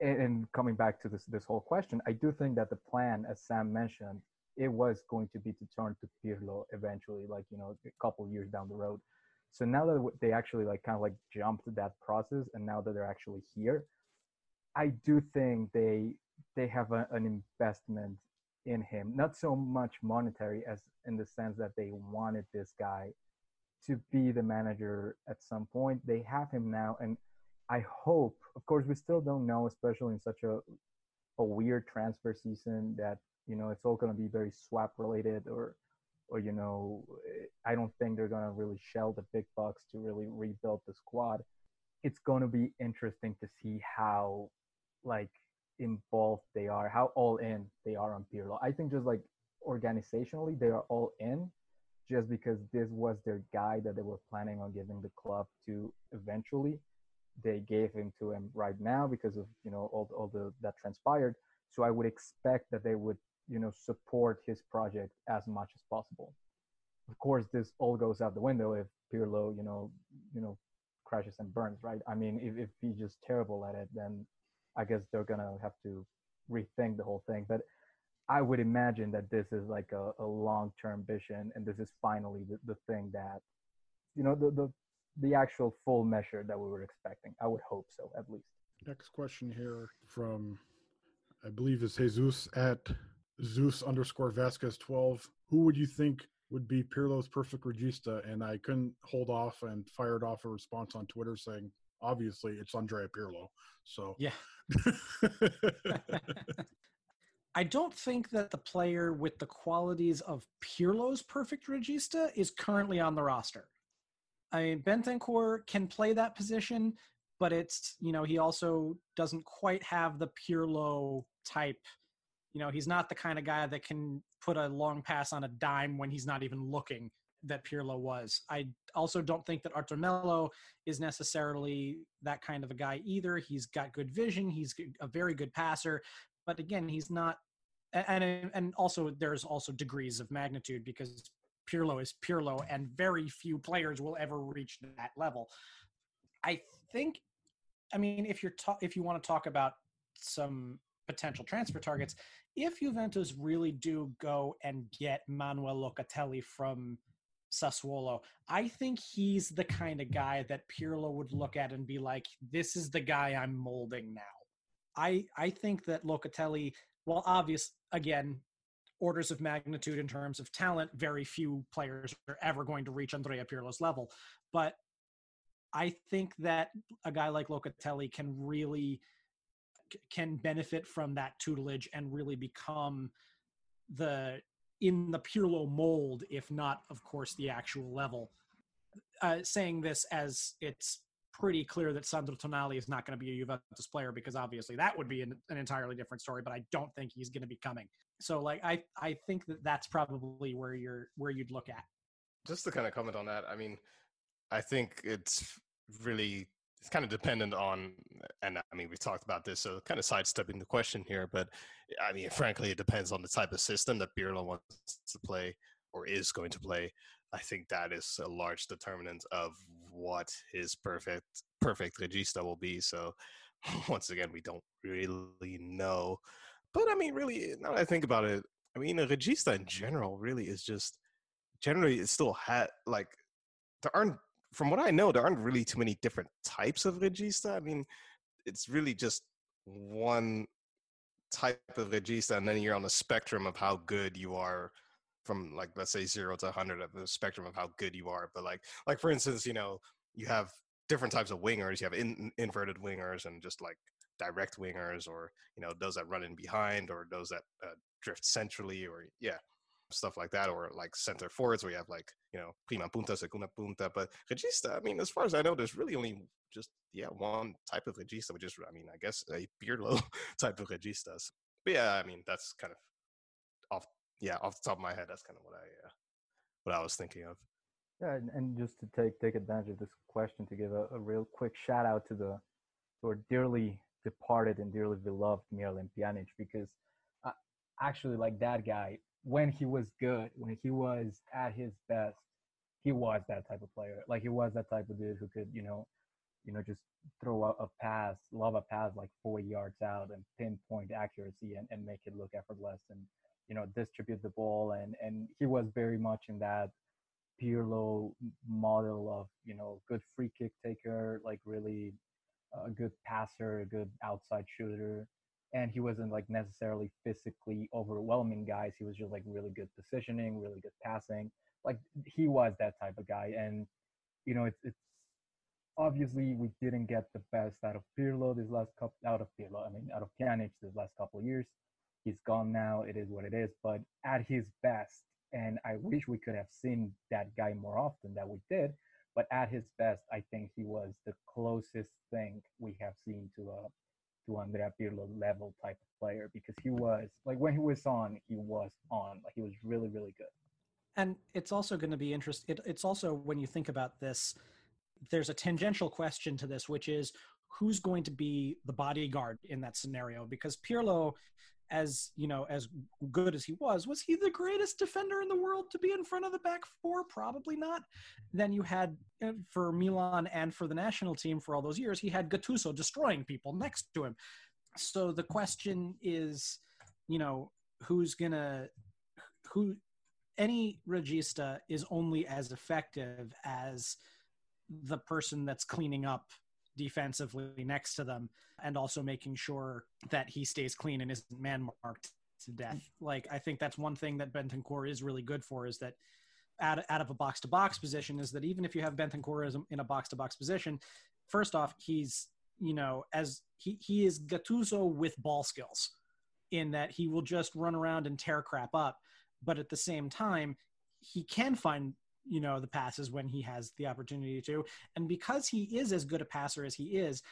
and coming back to this this whole question, I do think that the plan, as Sam mentioned, it was going to be to turn to Pirlo eventually, like you know, a couple years down the road. So now that they actually like kind of like jumped that process, and now that they're actually here, I do think they they have a, an investment in him, not so much monetary as in the sense that they wanted this guy to be the manager at some point. They have him now, and I hope, of course, we still don't know, especially in such a a weird transfer season that you know it's all going to be very swap related or or you know eh, i don't think they're going to really shell the big bucks to really rebuild the squad. It's going to be interesting to see how like involved they are how all in they are on Pirlo. i think just like organizationally they are all in just because this was their guy that they were planning on giving the club to eventually. They gave him to him right now because of you know all, all the that transpired. So i would expect that they would you know support his project as much as possible of course this all goes out the window if pirlo you know you know crashes and burns right i mean if, if he's just terrible at it then i guess they're gonna have to rethink the whole thing but I would imagine that this is like a, a long term vision, and this is finally the, the thing that, you know, the, the the actual full measure that we were expecting. I would hope so, at least. Next question here from, I believe is Jesus at Zeus underscore Vasquez twelve. Who would you think would be Pirlo's perfect regista? And I couldn't hold off and fired off a response on Twitter saying, obviously it's Andrea Pirlo. So yeah. I don't think that the player with the qualities of Pirlo's perfect regista is currently on the roster. I mean, Bentancur can play that position, but it's, you know, he also doesn't quite have the Pirlo type. You know, he's not the kind of guy that can put a long pass on a dime when he's not even looking that Pirlo was. I also don't think that Arthur Melo is necessarily that kind of a guy either. He's got good vision, he's a very good passer, but again, he's not and and also there's also degrees of magnitude because Pirlo is Pirlo and very few players will ever reach that level. I think I mean if you're ta- if you want to talk about some potential transfer targets, if Juventus really do go and get Manuel Locatelli from Sassuolo. I think he's the kind of guy that Pirlo would look at and be like, "This is the guy I'm molding now." I I think that Locatelli, well, obvious again, orders of magnitude in terms of talent, very few players are ever going to reach Andrea Pirlo's level, but I think that a guy like Locatelli can really can benefit from that tutelage and really become the in the Pirlo mold, if not, of course, the actual level. Uh, saying this as it's pretty clear that Sandro Tonali is not going to be a Juventus player because obviously that would be an, an entirely different story. But I don't think he's going to be coming. So like I I think that that's probably where you're where you'd look at. Just to kind of comment on that, I mean, I think it's really it's kind of dependent on, and I mean, we talked about this, so kind of sidestepping the question here, but I mean, frankly, it depends on the type of system that Pirlo wants to play or is going to play. I think that is a large determinant of what his perfect perfect regista will be. So, once again, we don't really know. But I mean, really, now that I think about it, I mean, a regista in general really is just generally it still had like there aren't from what I know, there aren't really too many different types of regista. I mean, it's really just one type of regista, and then you're on the spectrum of how good you are from like let's say zero to 100 of the spectrum of how good you are but like like for instance you know you have different types of wingers you have in, inverted wingers and just like direct wingers or you know those that run in behind or those that uh, drift centrally or yeah stuff like that, or like center forwards where you have like you know prima punta, segunda punta. But regista, I mean, as far as I know, there's really only just yeah one type of regista, which is I mean, I guess a Pirlo type of registas. But yeah, I mean, that's kind of off yeah off the top of my head. That's kind of what I uh, what I was thinking of. Yeah, and, and just to take take advantage of this question to give a, a real quick shout out to the our dearly departed and dearly beloved Miralem Pjanic because uh, actually like that guy when he was good, when he was at his best, he was that type of player. Like he was that type of dude who could, you know, you know, just throw a, pass, love a pass like four yards out and pinpoint accuracy and, and make it look effortless and, you know, distribute the ball. And, and he was very much in that Pirlo model of, you know, good free kick taker, like really a good passer, a good outside shooter and he wasn't like necessarily physically overwhelming guys. He was just like really good positioning, really good passing. Like he was that type of guy, and you know, it's it's obviously we didn't get the best out of Pirlo this last couple out of Pirlo. I mean, out of Pjanic this last couple of years. He's gone now. It is what it is. But at his best, and I wish we could have seen that guy more often that we did. But at his best, I think he was the closest thing we have seen to a to Andrea Pirlo level type of player because he was like when he was on, he was on. Like he was really, really good. And it's also going to be interesting. It, it's also when you think about this, there's a tangential question to this, which is who's going to be the bodyguard in that scenario? Because Pirlo as you know as good as he was was he the greatest defender in the world to be in front of the back four? Probably not. Then you had uh, for milan and for the national team for all those years he had gattuso destroying people next to him. So the question is you know who's gonna who any regista is only as effective as the person that's cleaning up defensively next to them and also making sure that he stays clean and isn't man marked to death. Like I think that's one thing that Bentancur is really good for is that out, out of a box to box position is that even if you have Bentancur in a box to box position, first off, he's you know as he he is Gattuso with ball skills in that he will just run around and tear crap up, but at the same time he can find you know the passes when he has the opportunity to. And because he is as good a passer as he is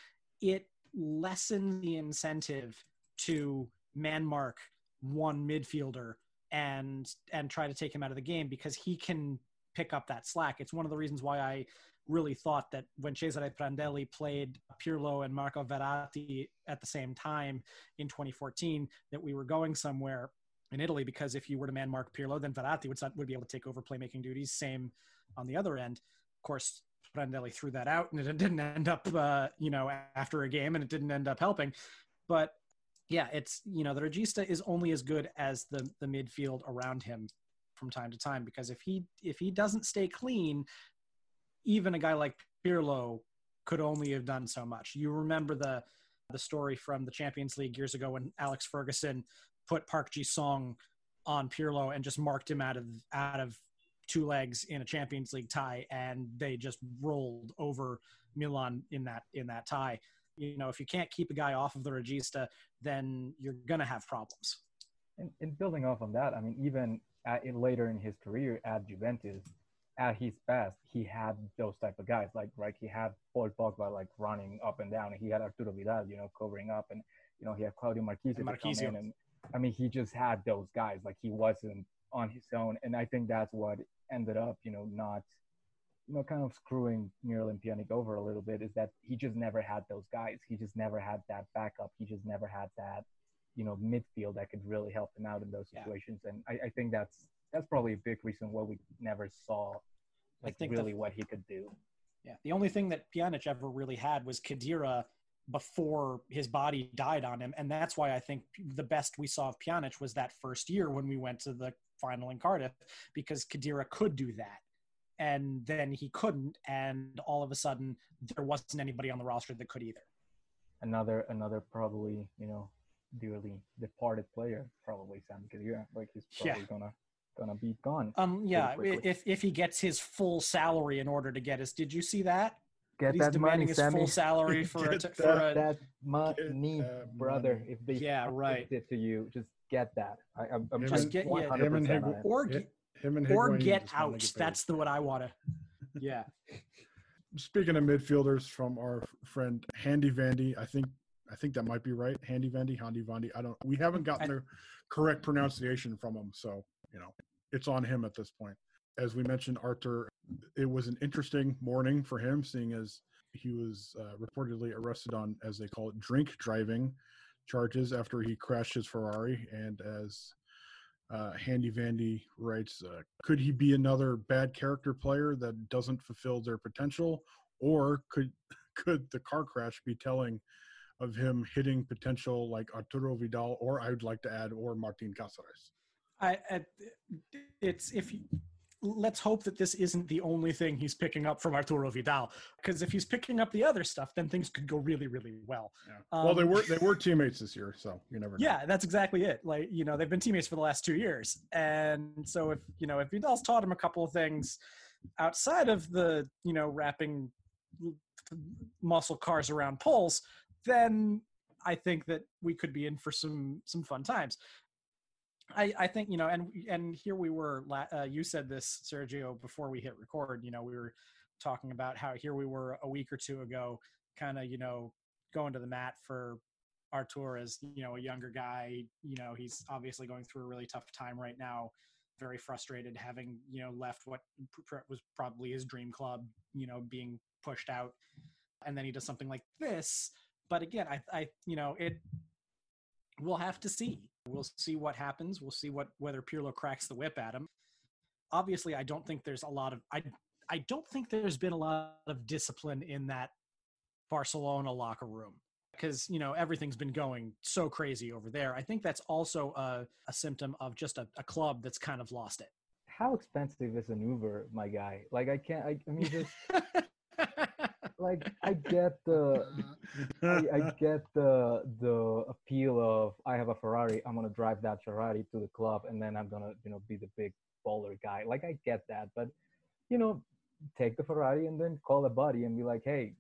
it lessens the incentive to man mark one midfielder and and try to take him out of the game because he can pick up that slack. It's one of the reasons why i really thought that when Cesare Prandelli played Pirlo and Marco Verratti at the same time in 2014 that we were going somewhere in Italy because if you were to man mark Pirlo, then Verratti would, would be able to take over playmaking duties. Same on the other end. Of course, Prandelli threw that out, and it didn't end up, uh, you know, after a game, and it didn't end up helping. But yeah, it's you know the regista is only as good as the the midfield around him from time to time because if he if he doesn't stay clean, even a guy like Pirlo could only have done so much. You remember the the story from the Champions League years ago when Alex Ferguson put Park Ji Sung on Pirlo and just marked him out of out of two legs in a Champions League tie, and they just rolled over Milan in that in that tie. You know, if you can't keep a guy off of the regista, then you're gonna have problems. And, and building off on that, I mean, even at, later in his career at Juventus, at his best, he had those type of guys. Like, right, he had Paul Pogba like running up and down. He had Arturo Vidal, you know, covering up, and you know, he had Claudio Marchisio, and Marchisio. come in and I mean, he just had those guys. Like he wasn't on his own, and I think that's what ended up, you know, not, you know, kind of screwing Miralem Pjanic over a little bit. Is that he just never had those guys. He just never had that backup. He just never had that, you know, midfield that could really help him out in those situations. Yeah. And I, I, think that's that's probably a big reason why we never saw, like, really the, what he could do. Yeah, the only thing that Pjanic ever really had was Khedira before his body died on him. And that's why I think the best we saw of Pjanic was that first year when we went to the final in Cardiff, because Khedira could do that. And then he couldn't, and all of a sudden there wasn't anybody on the roster that could either. Another another probably, you know, dearly departed player, probably Sam Khedira. Like he's probably yeah. gonna gonna be gone. Um yeah, if if he gets his full salary in order to get us did you see that? Get He's that demanding money, his Sammy. full salary for a, that, for a, that money, that brother. Money. If they yeah right it to you, just get that. I, am I'm just get yeah, him and Hig- or get, him and or get out. Get That's the what I want to. Yeah. Speaking of midfielders, from our friend Handy Vandy, I think I think that might be right. Handy Vandy, Handy Vandy. I don't. We haven't gotten I, the correct pronunciation from him, so you know it's on him at this point as we mentioned, Arthur, it was an interesting morning for him, seeing as he was uh, reportedly arrested on, as they call it, drink driving charges after he crashed his Ferrari. And as uh, Handy Vandy writes, uh, could he be another bad character player that doesn't fulfill their potential, or could could the car crash be telling of him hitting potential like Arturo Vidal, or I would like to add, or Martin Caceres? I, it's if let's hope that this isn't the only thing he's picking up from Arturo Vidal. Because if he's picking up the other stuff, then things could go really, really well. Yeah. Um, well, they were they were teammates this year, so you never. Know. Yeah, that's exactly it. Like you know, they've been teammates for the last two years, and so if you know if Vidal's taught him a couple of things outside of the you know wrapping muscle cars around poles, then I think that we could be in for some some fun times. I, I think you know, and and here we were. Uh, you said this, Sergio, before we hit record. You know, we were talking about how here we were a week or two ago, kind of you know going to the mat for Arthur as you know a younger guy. You know, he's obviously going through a really tough time right now. Very frustrated, having you know left what was probably his dream club. You know, being pushed out, and then he does something like this. But again, I, I you know it we'll have to see. We'll see what happens. We'll see what whether Pirlo cracks the whip at him. Obviously, I don't think there's a lot of I I don't think there's been a lot of discipline in that Barcelona locker room because you know everything's been going so crazy over there. I think that's also a, a symptom of just a, a club that's kind of lost it. How expensive is an Uber, my guy? Like I can't. I, I mean, just like I get the, I, I get the the appeal of I have a Ferrari. I'm gonna drive that Ferrari to the club, and then I'm gonna you know be the big baller guy. Like I get that, but you know, take the Ferrari and then call a buddy and be like, hey,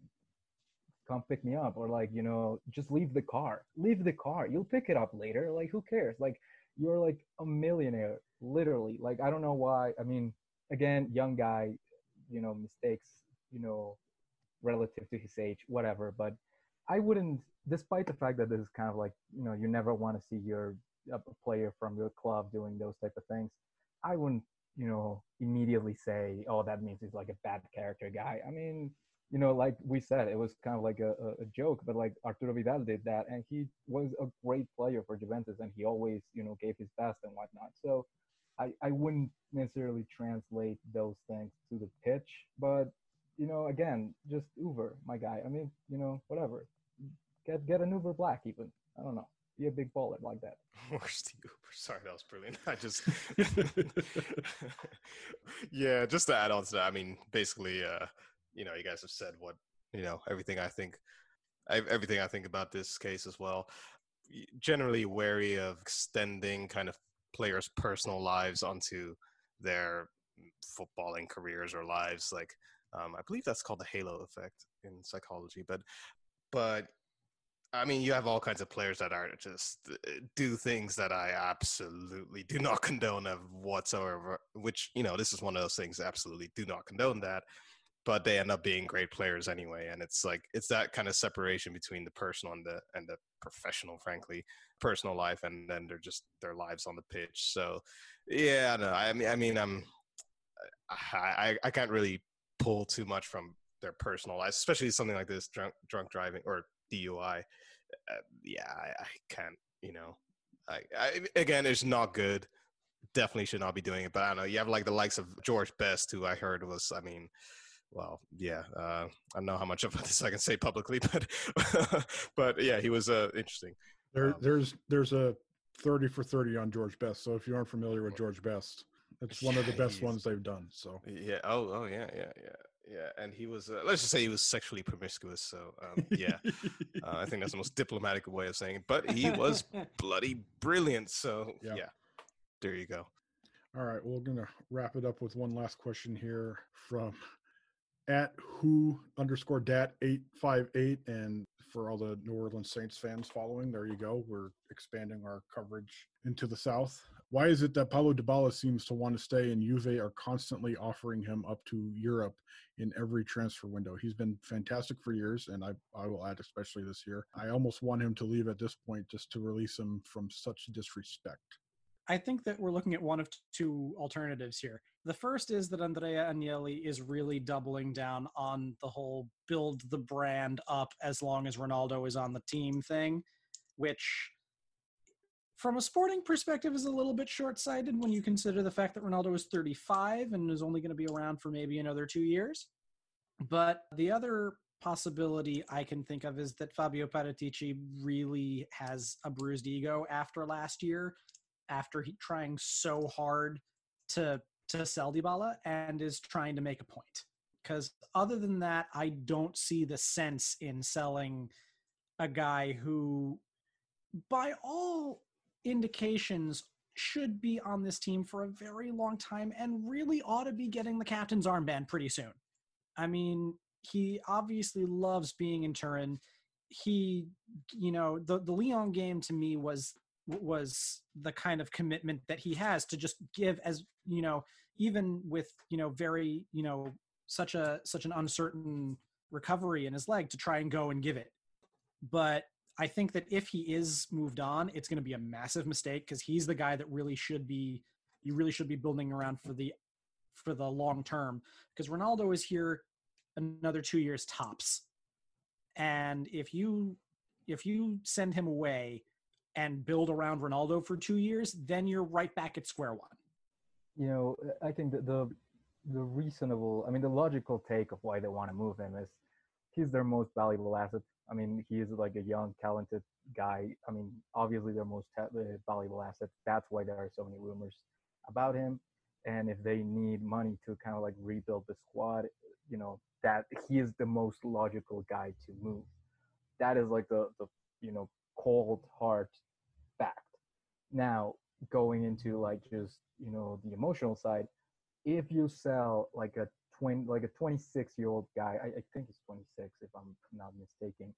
come pick me up or like you know just leave the car leave the car you'll pick it up later like who cares like you're like a millionaire literally like i don't know why i mean again young guy you know mistakes you know relative to his age whatever but i wouldn't despite the fact that this is kind of like you know you never want to see your a player from your club doing those type of things i wouldn't you know immediately say oh that means he's like a bad character guy i mean you know, like we said, it was kind of like a, a, joke, but like Arturo Vidal did that, and he was a great player for Juventus, and he always, you know, gave his best and whatnot. So, I I wouldn't necessarily translate those things to the pitch, but you know, again, just Uber, my guy. I mean, you know, whatever, get get an Uber Black even. I don't know, be a big baller like that. The Uber? Sorry, that was brilliant. I just, yeah, just to add on to that, I mean, basically, uh you know, you guys have said what you know everything I think, everything I think about this case as well. Generally wary of extending kind of players' personal lives onto their footballing careers or lives. Like um, I believe that's called the halo effect in psychology. But but I mean, you have all kinds of players that are just uh, do things that I absolutely do not condone of whatsoever. Which you know, this is one of those things. Absolutely do not condone that but they end up being great players anyway and it's like it's that kind of separation between the personal and the and the professional frankly personal life and then they're just their lives on the pitch so yeah no i mean i mean i'm i i can't really pull too much from their personal lives especially something like this drunk drunk driving or dui uh, yeah I, I, can't you know I, I again it's not good definitely should not be doing it but i don't know you have like the likes of george best who i heard was i mean well, yeah, uh, I don't know how much of this I can say publicly, but but yeah, he was uh, interesting. There, um, there's there's a thirty for thirty on George Best. So if you aren't familiar with George Best, it's one of the best ones they've done. So yeah, oh oh yeah yeah yeah yeah, and he was uh, let's just say he was sexually promiscuous. So um, yeah, uh, I think that's the most diplomatic way of saying it. But he was bloody brilliant. So yeah. yeah, there you go. All right, well, we're gonna wrap it up with one last question here from at who underscore dat 858 and for all the new orleans saints fans following there you go we're expanding our coverage into the south why is it that paulo dybala seems to want to stay and juve are constantly offering him up to europe in every transfer window? He's been fantastic for years and i, I will add especially this year. I almost want him to leave at this point just to release him from such disrespect. I think that we're looking at one of two alternatives here. The first is that Andrea Agnelli is really doubling down on the whole build the brand up as long as Ronaldo is on the team thing, which from a sporting perspective is a little bit short-sighted when you consider the fact that Ronaldo is 35 and is only going to be around for maybe another 2 years. But the other possibility I can think of is that Fabio Paratici really has a bruised ego after last year after he trying so hard to to sell Dybala and is trying to make a point. Because other than that, I don't see the sense in selling a guy who, by all indications, should be on this team for a very long time and really ought to be getting the captain's armband pretty soon. I mean, he obviously loves being in Turin. He, you know, the the Lyon game to me was was the kind of commitment that he has to just give as you know even with you know very you know such a such an uncertain recovery in his leg to try and go and give it but i think that if he is moved on it's going to be a massive mistake because he's the guy that really should be you really should be building around for the for the long term because ronaldo is here another two years tops and if you if you send him away and build around Ronaldo for two years, then you're right back at square one. You know, I think that the the reasonable, I mean, the logical take of why they want to move him is he's their most valuable asset. I mean, he is like a young, talented guy. I mean, obviously their most valuable asset. That's why there are so many rumors about him. And if they need money to kind of like rebuild the squad, you know, that he is the most logical guy to move. That is like the the you know cold hard fact. Now going into like just you know the emotional side, if you sell like a twin like a 26 year old guy, I, I think he's 26 if I'm not mistaken.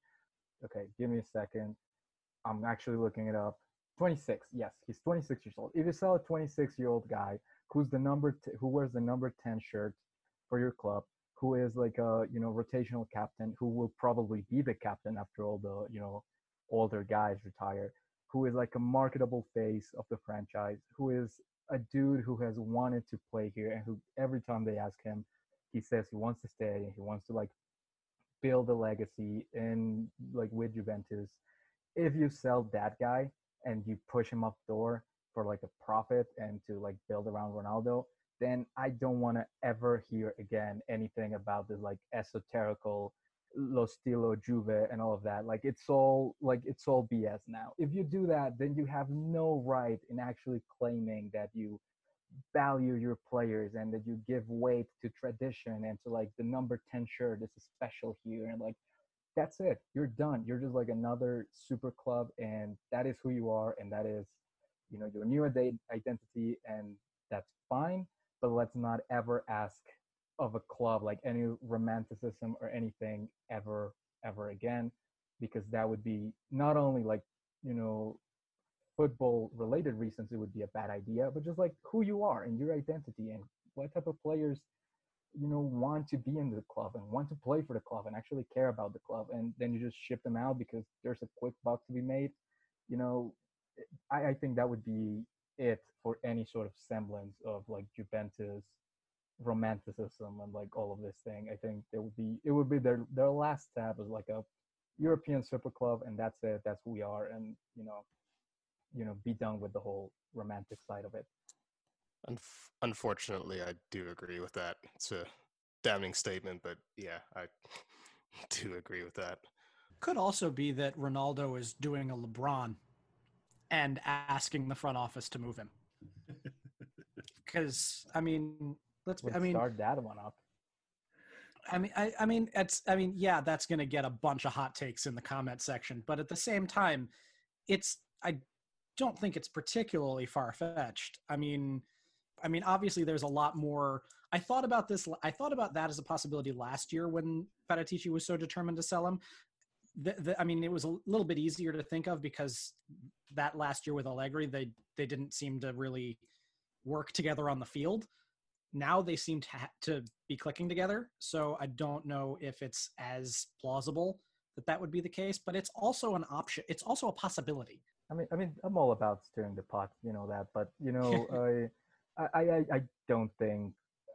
Okay, give me a second. I'm actually looking it up. 26, yes, he's 26 years old. If you sell a 26 year old guy who's the number t- who wears the number 10 shirt for your club, who is like a you know rotational captain, who will probably be the captain after all the you know older guys retire, who is like a marketable face of the franchise, who is a dude who has wanted to play here and who every time they ask him, he says he wants to stay and he wants to like build a legacy in like with Juventus. If you sell that guy and you push him up door for like a profit and to like build around Ronaldo, then I don't want to ever hear again anything about this like esoterical lo stilo juve and all of that like it's all like it's all bs now if you do that then you have no right in actually claiming that you value your players and that you give weight to tradition and to like the number 10 shirt is special here and like that's it. You're done. You're just like another super club and that is who you are and that is you know your new identity and that's fine but let's not ever ask of a club like any romanticism or anything ever ever again because that would be not only like you know football related reasons it would be a bad idea but just like who you are and your identity and what type of players you know want to be in the club and want to play for the club and actually care about the club and then you just ship them out because there's a quick buck to be made you know i, I think that would be it for any sort of semblance of like juventus romanticism and like all of this thing. I think it would be it would be their their last step as like a European super club, and that's it. That's who we are, and you know, you know, be done with the whole romantic side of it. Unf- unfortunately, I do agree with that. It's a damning statement, but yeah, I do agree with that. Could also be that Ronaldo is doing a LeBron and asking the front office to move him. Because I mean, let's. Let's I mean, start that one up. I mean, I, I mean, it's. I mean, yeah, that's going to get a bunch of hot takes in the comment section, but at the same time, it's. I don't think it's particularly far fetched. I mean, I mean, obviously, there's a lot more. I thought about this. I thought about that as a possibility last year when Paratici was so determined to sell him. The, the, I mean, it was a little bit easier to think of because that last year with Allegri, they they didn't seem to really work together on the field. Now they seem to ha- to be clicking together. So I don't know if it's as plausible that that would be the case, but it's also an option. It's also a possibility. I mean, I mean, I'm all about stirring the pot, you know that, but you know, I, I, I, I don't think.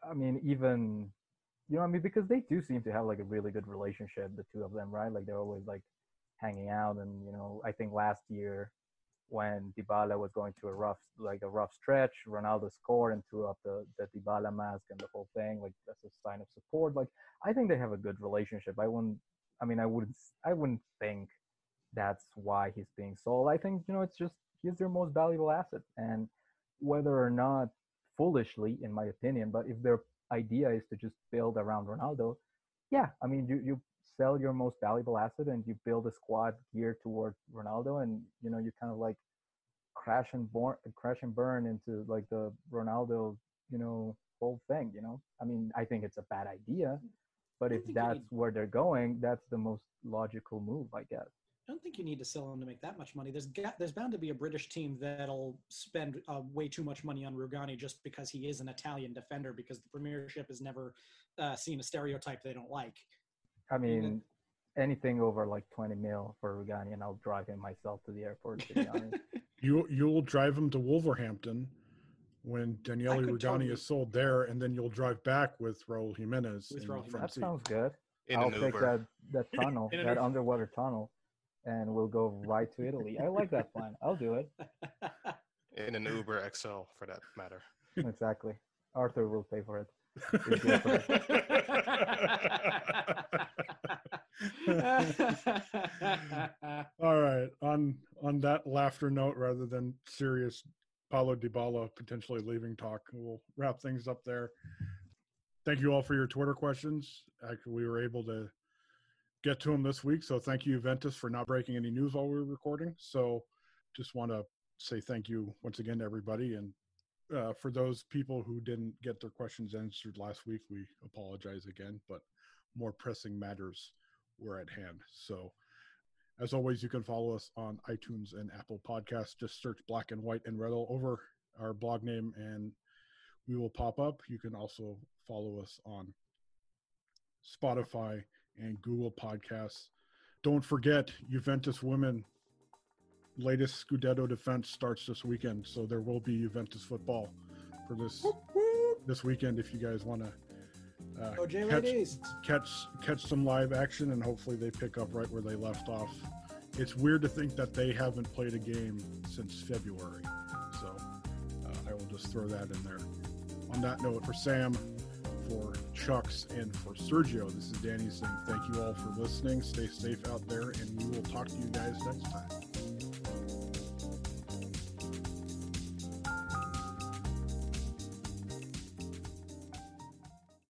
I mean, even, you know, I mean, because they do seem to have like a really good relationship, the two of them, right? Like they're always like hanging out, and you know, I think last year when Dybala was going through a rough, like a rough stretch, Ronaldo scored and threw up the the Dybala mask and the whole thing, like that's a sign of support. Like I think they have a good relationship. I wouldn't, I mean, I wouldn't, I wouldn't think that's why he's being sold. I think you know it's just he's their most valuable asset, and whether or not foolishly, in my opinion, but if their idea is to just build around Ronaldo, yeah, I mean you you sell your most valuable asset and you build a squad geared toward Ronaldo, and you know you kind of like crash and born crash and burn into like the Ronaldo you know whole thing. You know, I mean I think it's a bad idea, but if that's where they're going, that's the most logical move, I guess. I don't think you need to sell him to make that much money. There's got, there's bound to be a British team that'll spend uh, way too much money on Rugani just because he is an Italian defender because the Premiership has never uh, seen a stereotype they don't like. I mean, anything over like 20 mil for Rugani, and I'll drive him myself to the airport. To be honest, you you'll drive him to Wolverhampton when Daniele Rugani totally... is sold there, and then you'll drive back with Raul Jimenez. With Raul that seat. sounds good. In I'll take that that tunnel, that underwater tunnel and we'll go right to Italy. I like that plan. I'll do it. In an Uber XL, for that matter. Exactly. Arthur will pay for it. All right. On on that laughter note, rather than serious Paulo Dybala potentially leaving talk, we'll wrap things up there. Thank you all for your Twitter questions. Actually, we were able to get to them this week, so thank you, Juventus, for not breaking any news while we were recording. So, just want to say thank you once again to everybody, and uh, for those people who didn't get their questions answered last week, we apologize again. But more pressing matters were at hand. So, as always, you can follow us on iTunes and Apple Podcasts. Just search Black and White and Read over our blog name, and we will pop up. You can also follow us on Spotify and Google Podcasts. Don't forget, Juventus women latest Scudetto defense starts this weekend, so there will be Juventus football for this this weekend. If you guys want to uh, catch, catch catch some live action, and hopefully they pick up right where they left off. It's weird to think that they haven't played a game since February, so uh, I will just throw that in there. On that note, for Sam, for Chucks, and for Sergio, this is Danny saying thank you all for listening. Stay safe out there, and we will talk to you guys next time.